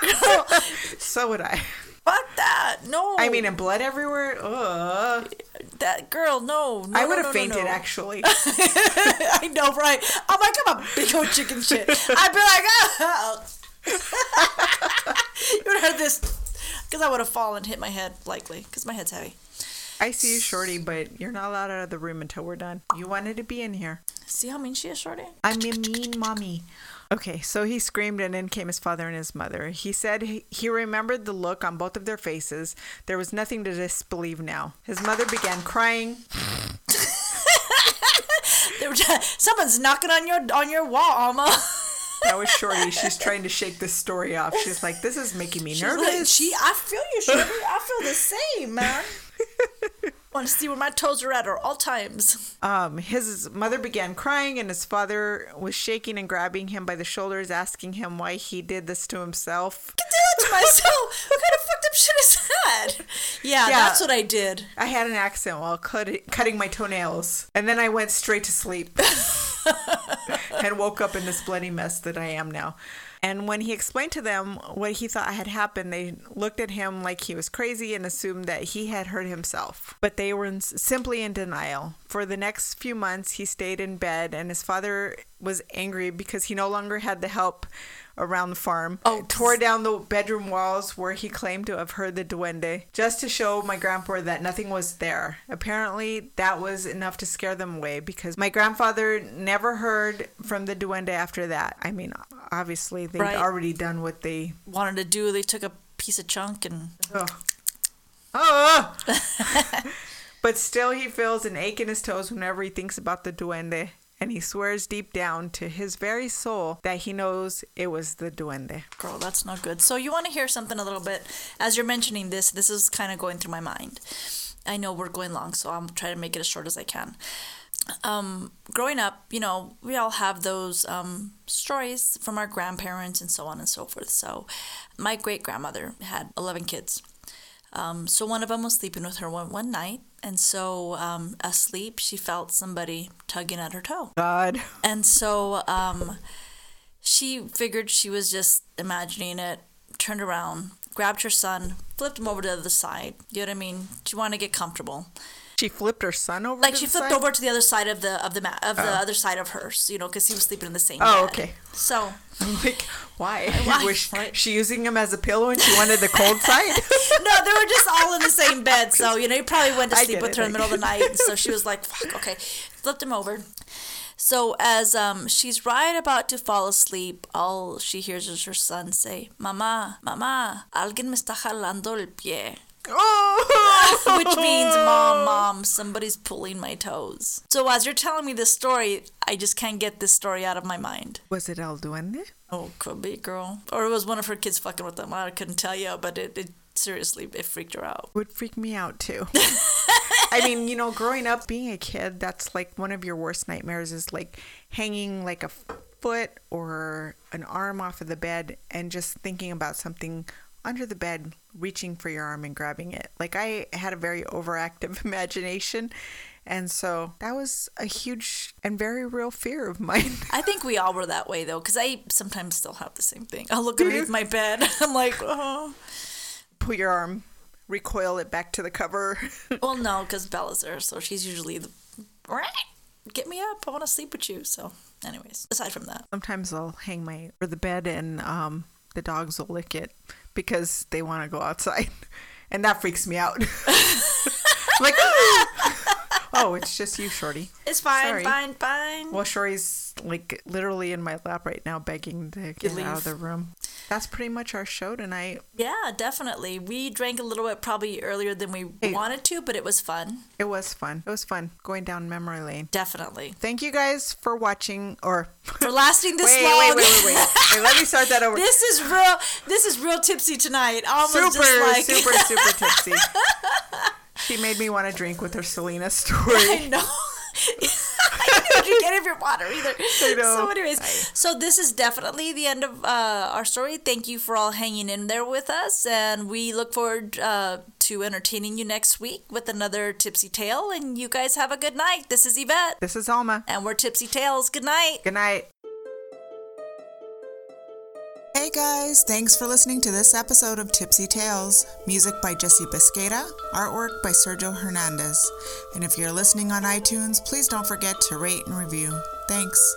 so would I. Fuck that. No. I mean, and blood everywhere. Ugh. That girl, no. no I would have no, no, fainted, actually. I know, right? I'm like, I'm a big old chicken shit. I'd be like, oh. you would have heard this. Because I would have fallen and hit my head, likely, because my head's heavy. I see you, Shorty, but you're not allowed out of the room until we're done. You wanted to be in here. See how mean she is, Shorty? I'm a mean mommy. Okay, so he screamed, and in came his father and his mother. He said he, remembered the look on both of their faces. There was nothing to disbelieve now. His mother began crying. Someone's knocking on your on your wall, Alma. That was Shorty. She's trying to shake this story off. She's like, "This is making me She's nervous." like, she, I feel you, Shirley. I feel the same, man. Want to see where my toes are at at all times. Um, his mother began crying, and his father was shaking and grabbing him by the shoulders, asking him why he did this to himself. I did that to myself. what kind of fucked up shit is that? Yeah, Yeah. that's what I did. I had an accident while cut- cutting my toenails, and then I went straight to sleep and woke up in this bloody mess that I am now. And when he explained to them what he thought had happened, they looked at him like he was crazy and assumed that he had hurt himself. But they were in, simply in denial. For the next few months, he stayed in bed, and his father was angry because he no longer had the help around the farm. Oh, tore down the bedroom walls where he claimed to have heard the duende just to show my grandpa that nothing was there. Apparently, that was enough to scare them away because my grandfather never heard from the duende after that. I mean, obviously, they'd Right. already done what they. Wanted to do. They took a piece of chunk and Ugh. Oh! but still, he feels an ache in his toes whenever he thinks about the duende. And he swears deep down to his very soul that he knows it was the duende. girl, that's not good. So you want to hear something a little bit as you're mentioning this. This is kind of going through my mind. I know we're going long, so I'm trying to make it as short as I can. Um, growing up, you know, we all have those um, stories from our grandparents and so on and so forth. So, my great grandmother had 11 kids. Um, so, one of them was sleeping with her one, one night. And so, um, asleep, she felt somebody tugging at her toe. God. And so um, she figured she was just imagining it, turned around, grabbed her son, flipped him over to the other side. You know what I mean? She wanted to get comfortable. She flipped her son over. Like to she the flipped side? over to the other side of the of the mat of the other side of hers, you know, because he was sleeping in the same Oh, bed. okay. So like, why? Why? Was she using him as a pillow and she wanted the cold side? no, they were just all in the same bed. So you know, he probably went to sleep with it, her in the middle of the night. So she was like, "Fuck, okay," flipped him over. So as um she's right about to fall asleep, all she hears is her son say, "Mamá, mamá, alguien me está jalando el pie." Oh, Which means, mom, mom, somebody's pulling my toes. So as you're telling me this story, I just can't get this story out of my mind. Was it El Duende? Oh, could be, girl. Or it was one of her kids fucking with them. I couldn't tell you, but it, it seriously, it freaked her out. Would freak me out too. I mean, you know, growing up, being a kid, that's like one of your worst nightmares is like hanging like a foot or an arm off of the bed and just thinking about something under the bed, reaching for your arm and grabbing it. Like I had a very overactive imagination. And so that was a huge and very real fear of mine. I think we all were that way though, because I sometimes still have the same thing. I'll look Do underneath you? my bed. I'm like, oh. Put your arm, recoil it back to the cover. Well, no, because Bella's there, so she's usually the. Get me up. I want to sleep with you. So, anyways, aside from that, Sometimes I'll hang my or the bed and um, the dogs will lick it because they want to go outside, and that freaks me out. like, ah! Oh, it's just you, Shorty. it's fine, Sorry. fine, fine. Well, Shorty's like literally in my lap right now, begging to get out of the room. That's pretty much our show tonight. Yeah, definitely. We drank a little bit probably earlier than we Hey. wanted to, but it was fun. It was fun. It was fun going down memory lane. Definitely. Thank you guys for watching. Or For lasting this wait, long. wait, wait, wait, wait, wait. Let me start that over. this is real. This is real tipsy tonight. Almost super, just like super, super tipsy. She made me want to drink with her Selena story. I know. I didn't drink any of your water either. So, anyways, so this is definitely the end of uh, our story. Thank you for all hanging in there with us, and we look forward uh, to entertaining you next week with another tipsy tale. And you guys have a good night. This is Yvette, This is Alma. and we're Tipsy Tales. Good night. Good night. Hey guys, thanks for listening to this episode of Tipsy Tales. Music by Jesse Biscata, artwork by Sergio Hernandez. And if you're listening on iTunes, please don't forget to rate and review. Thanks.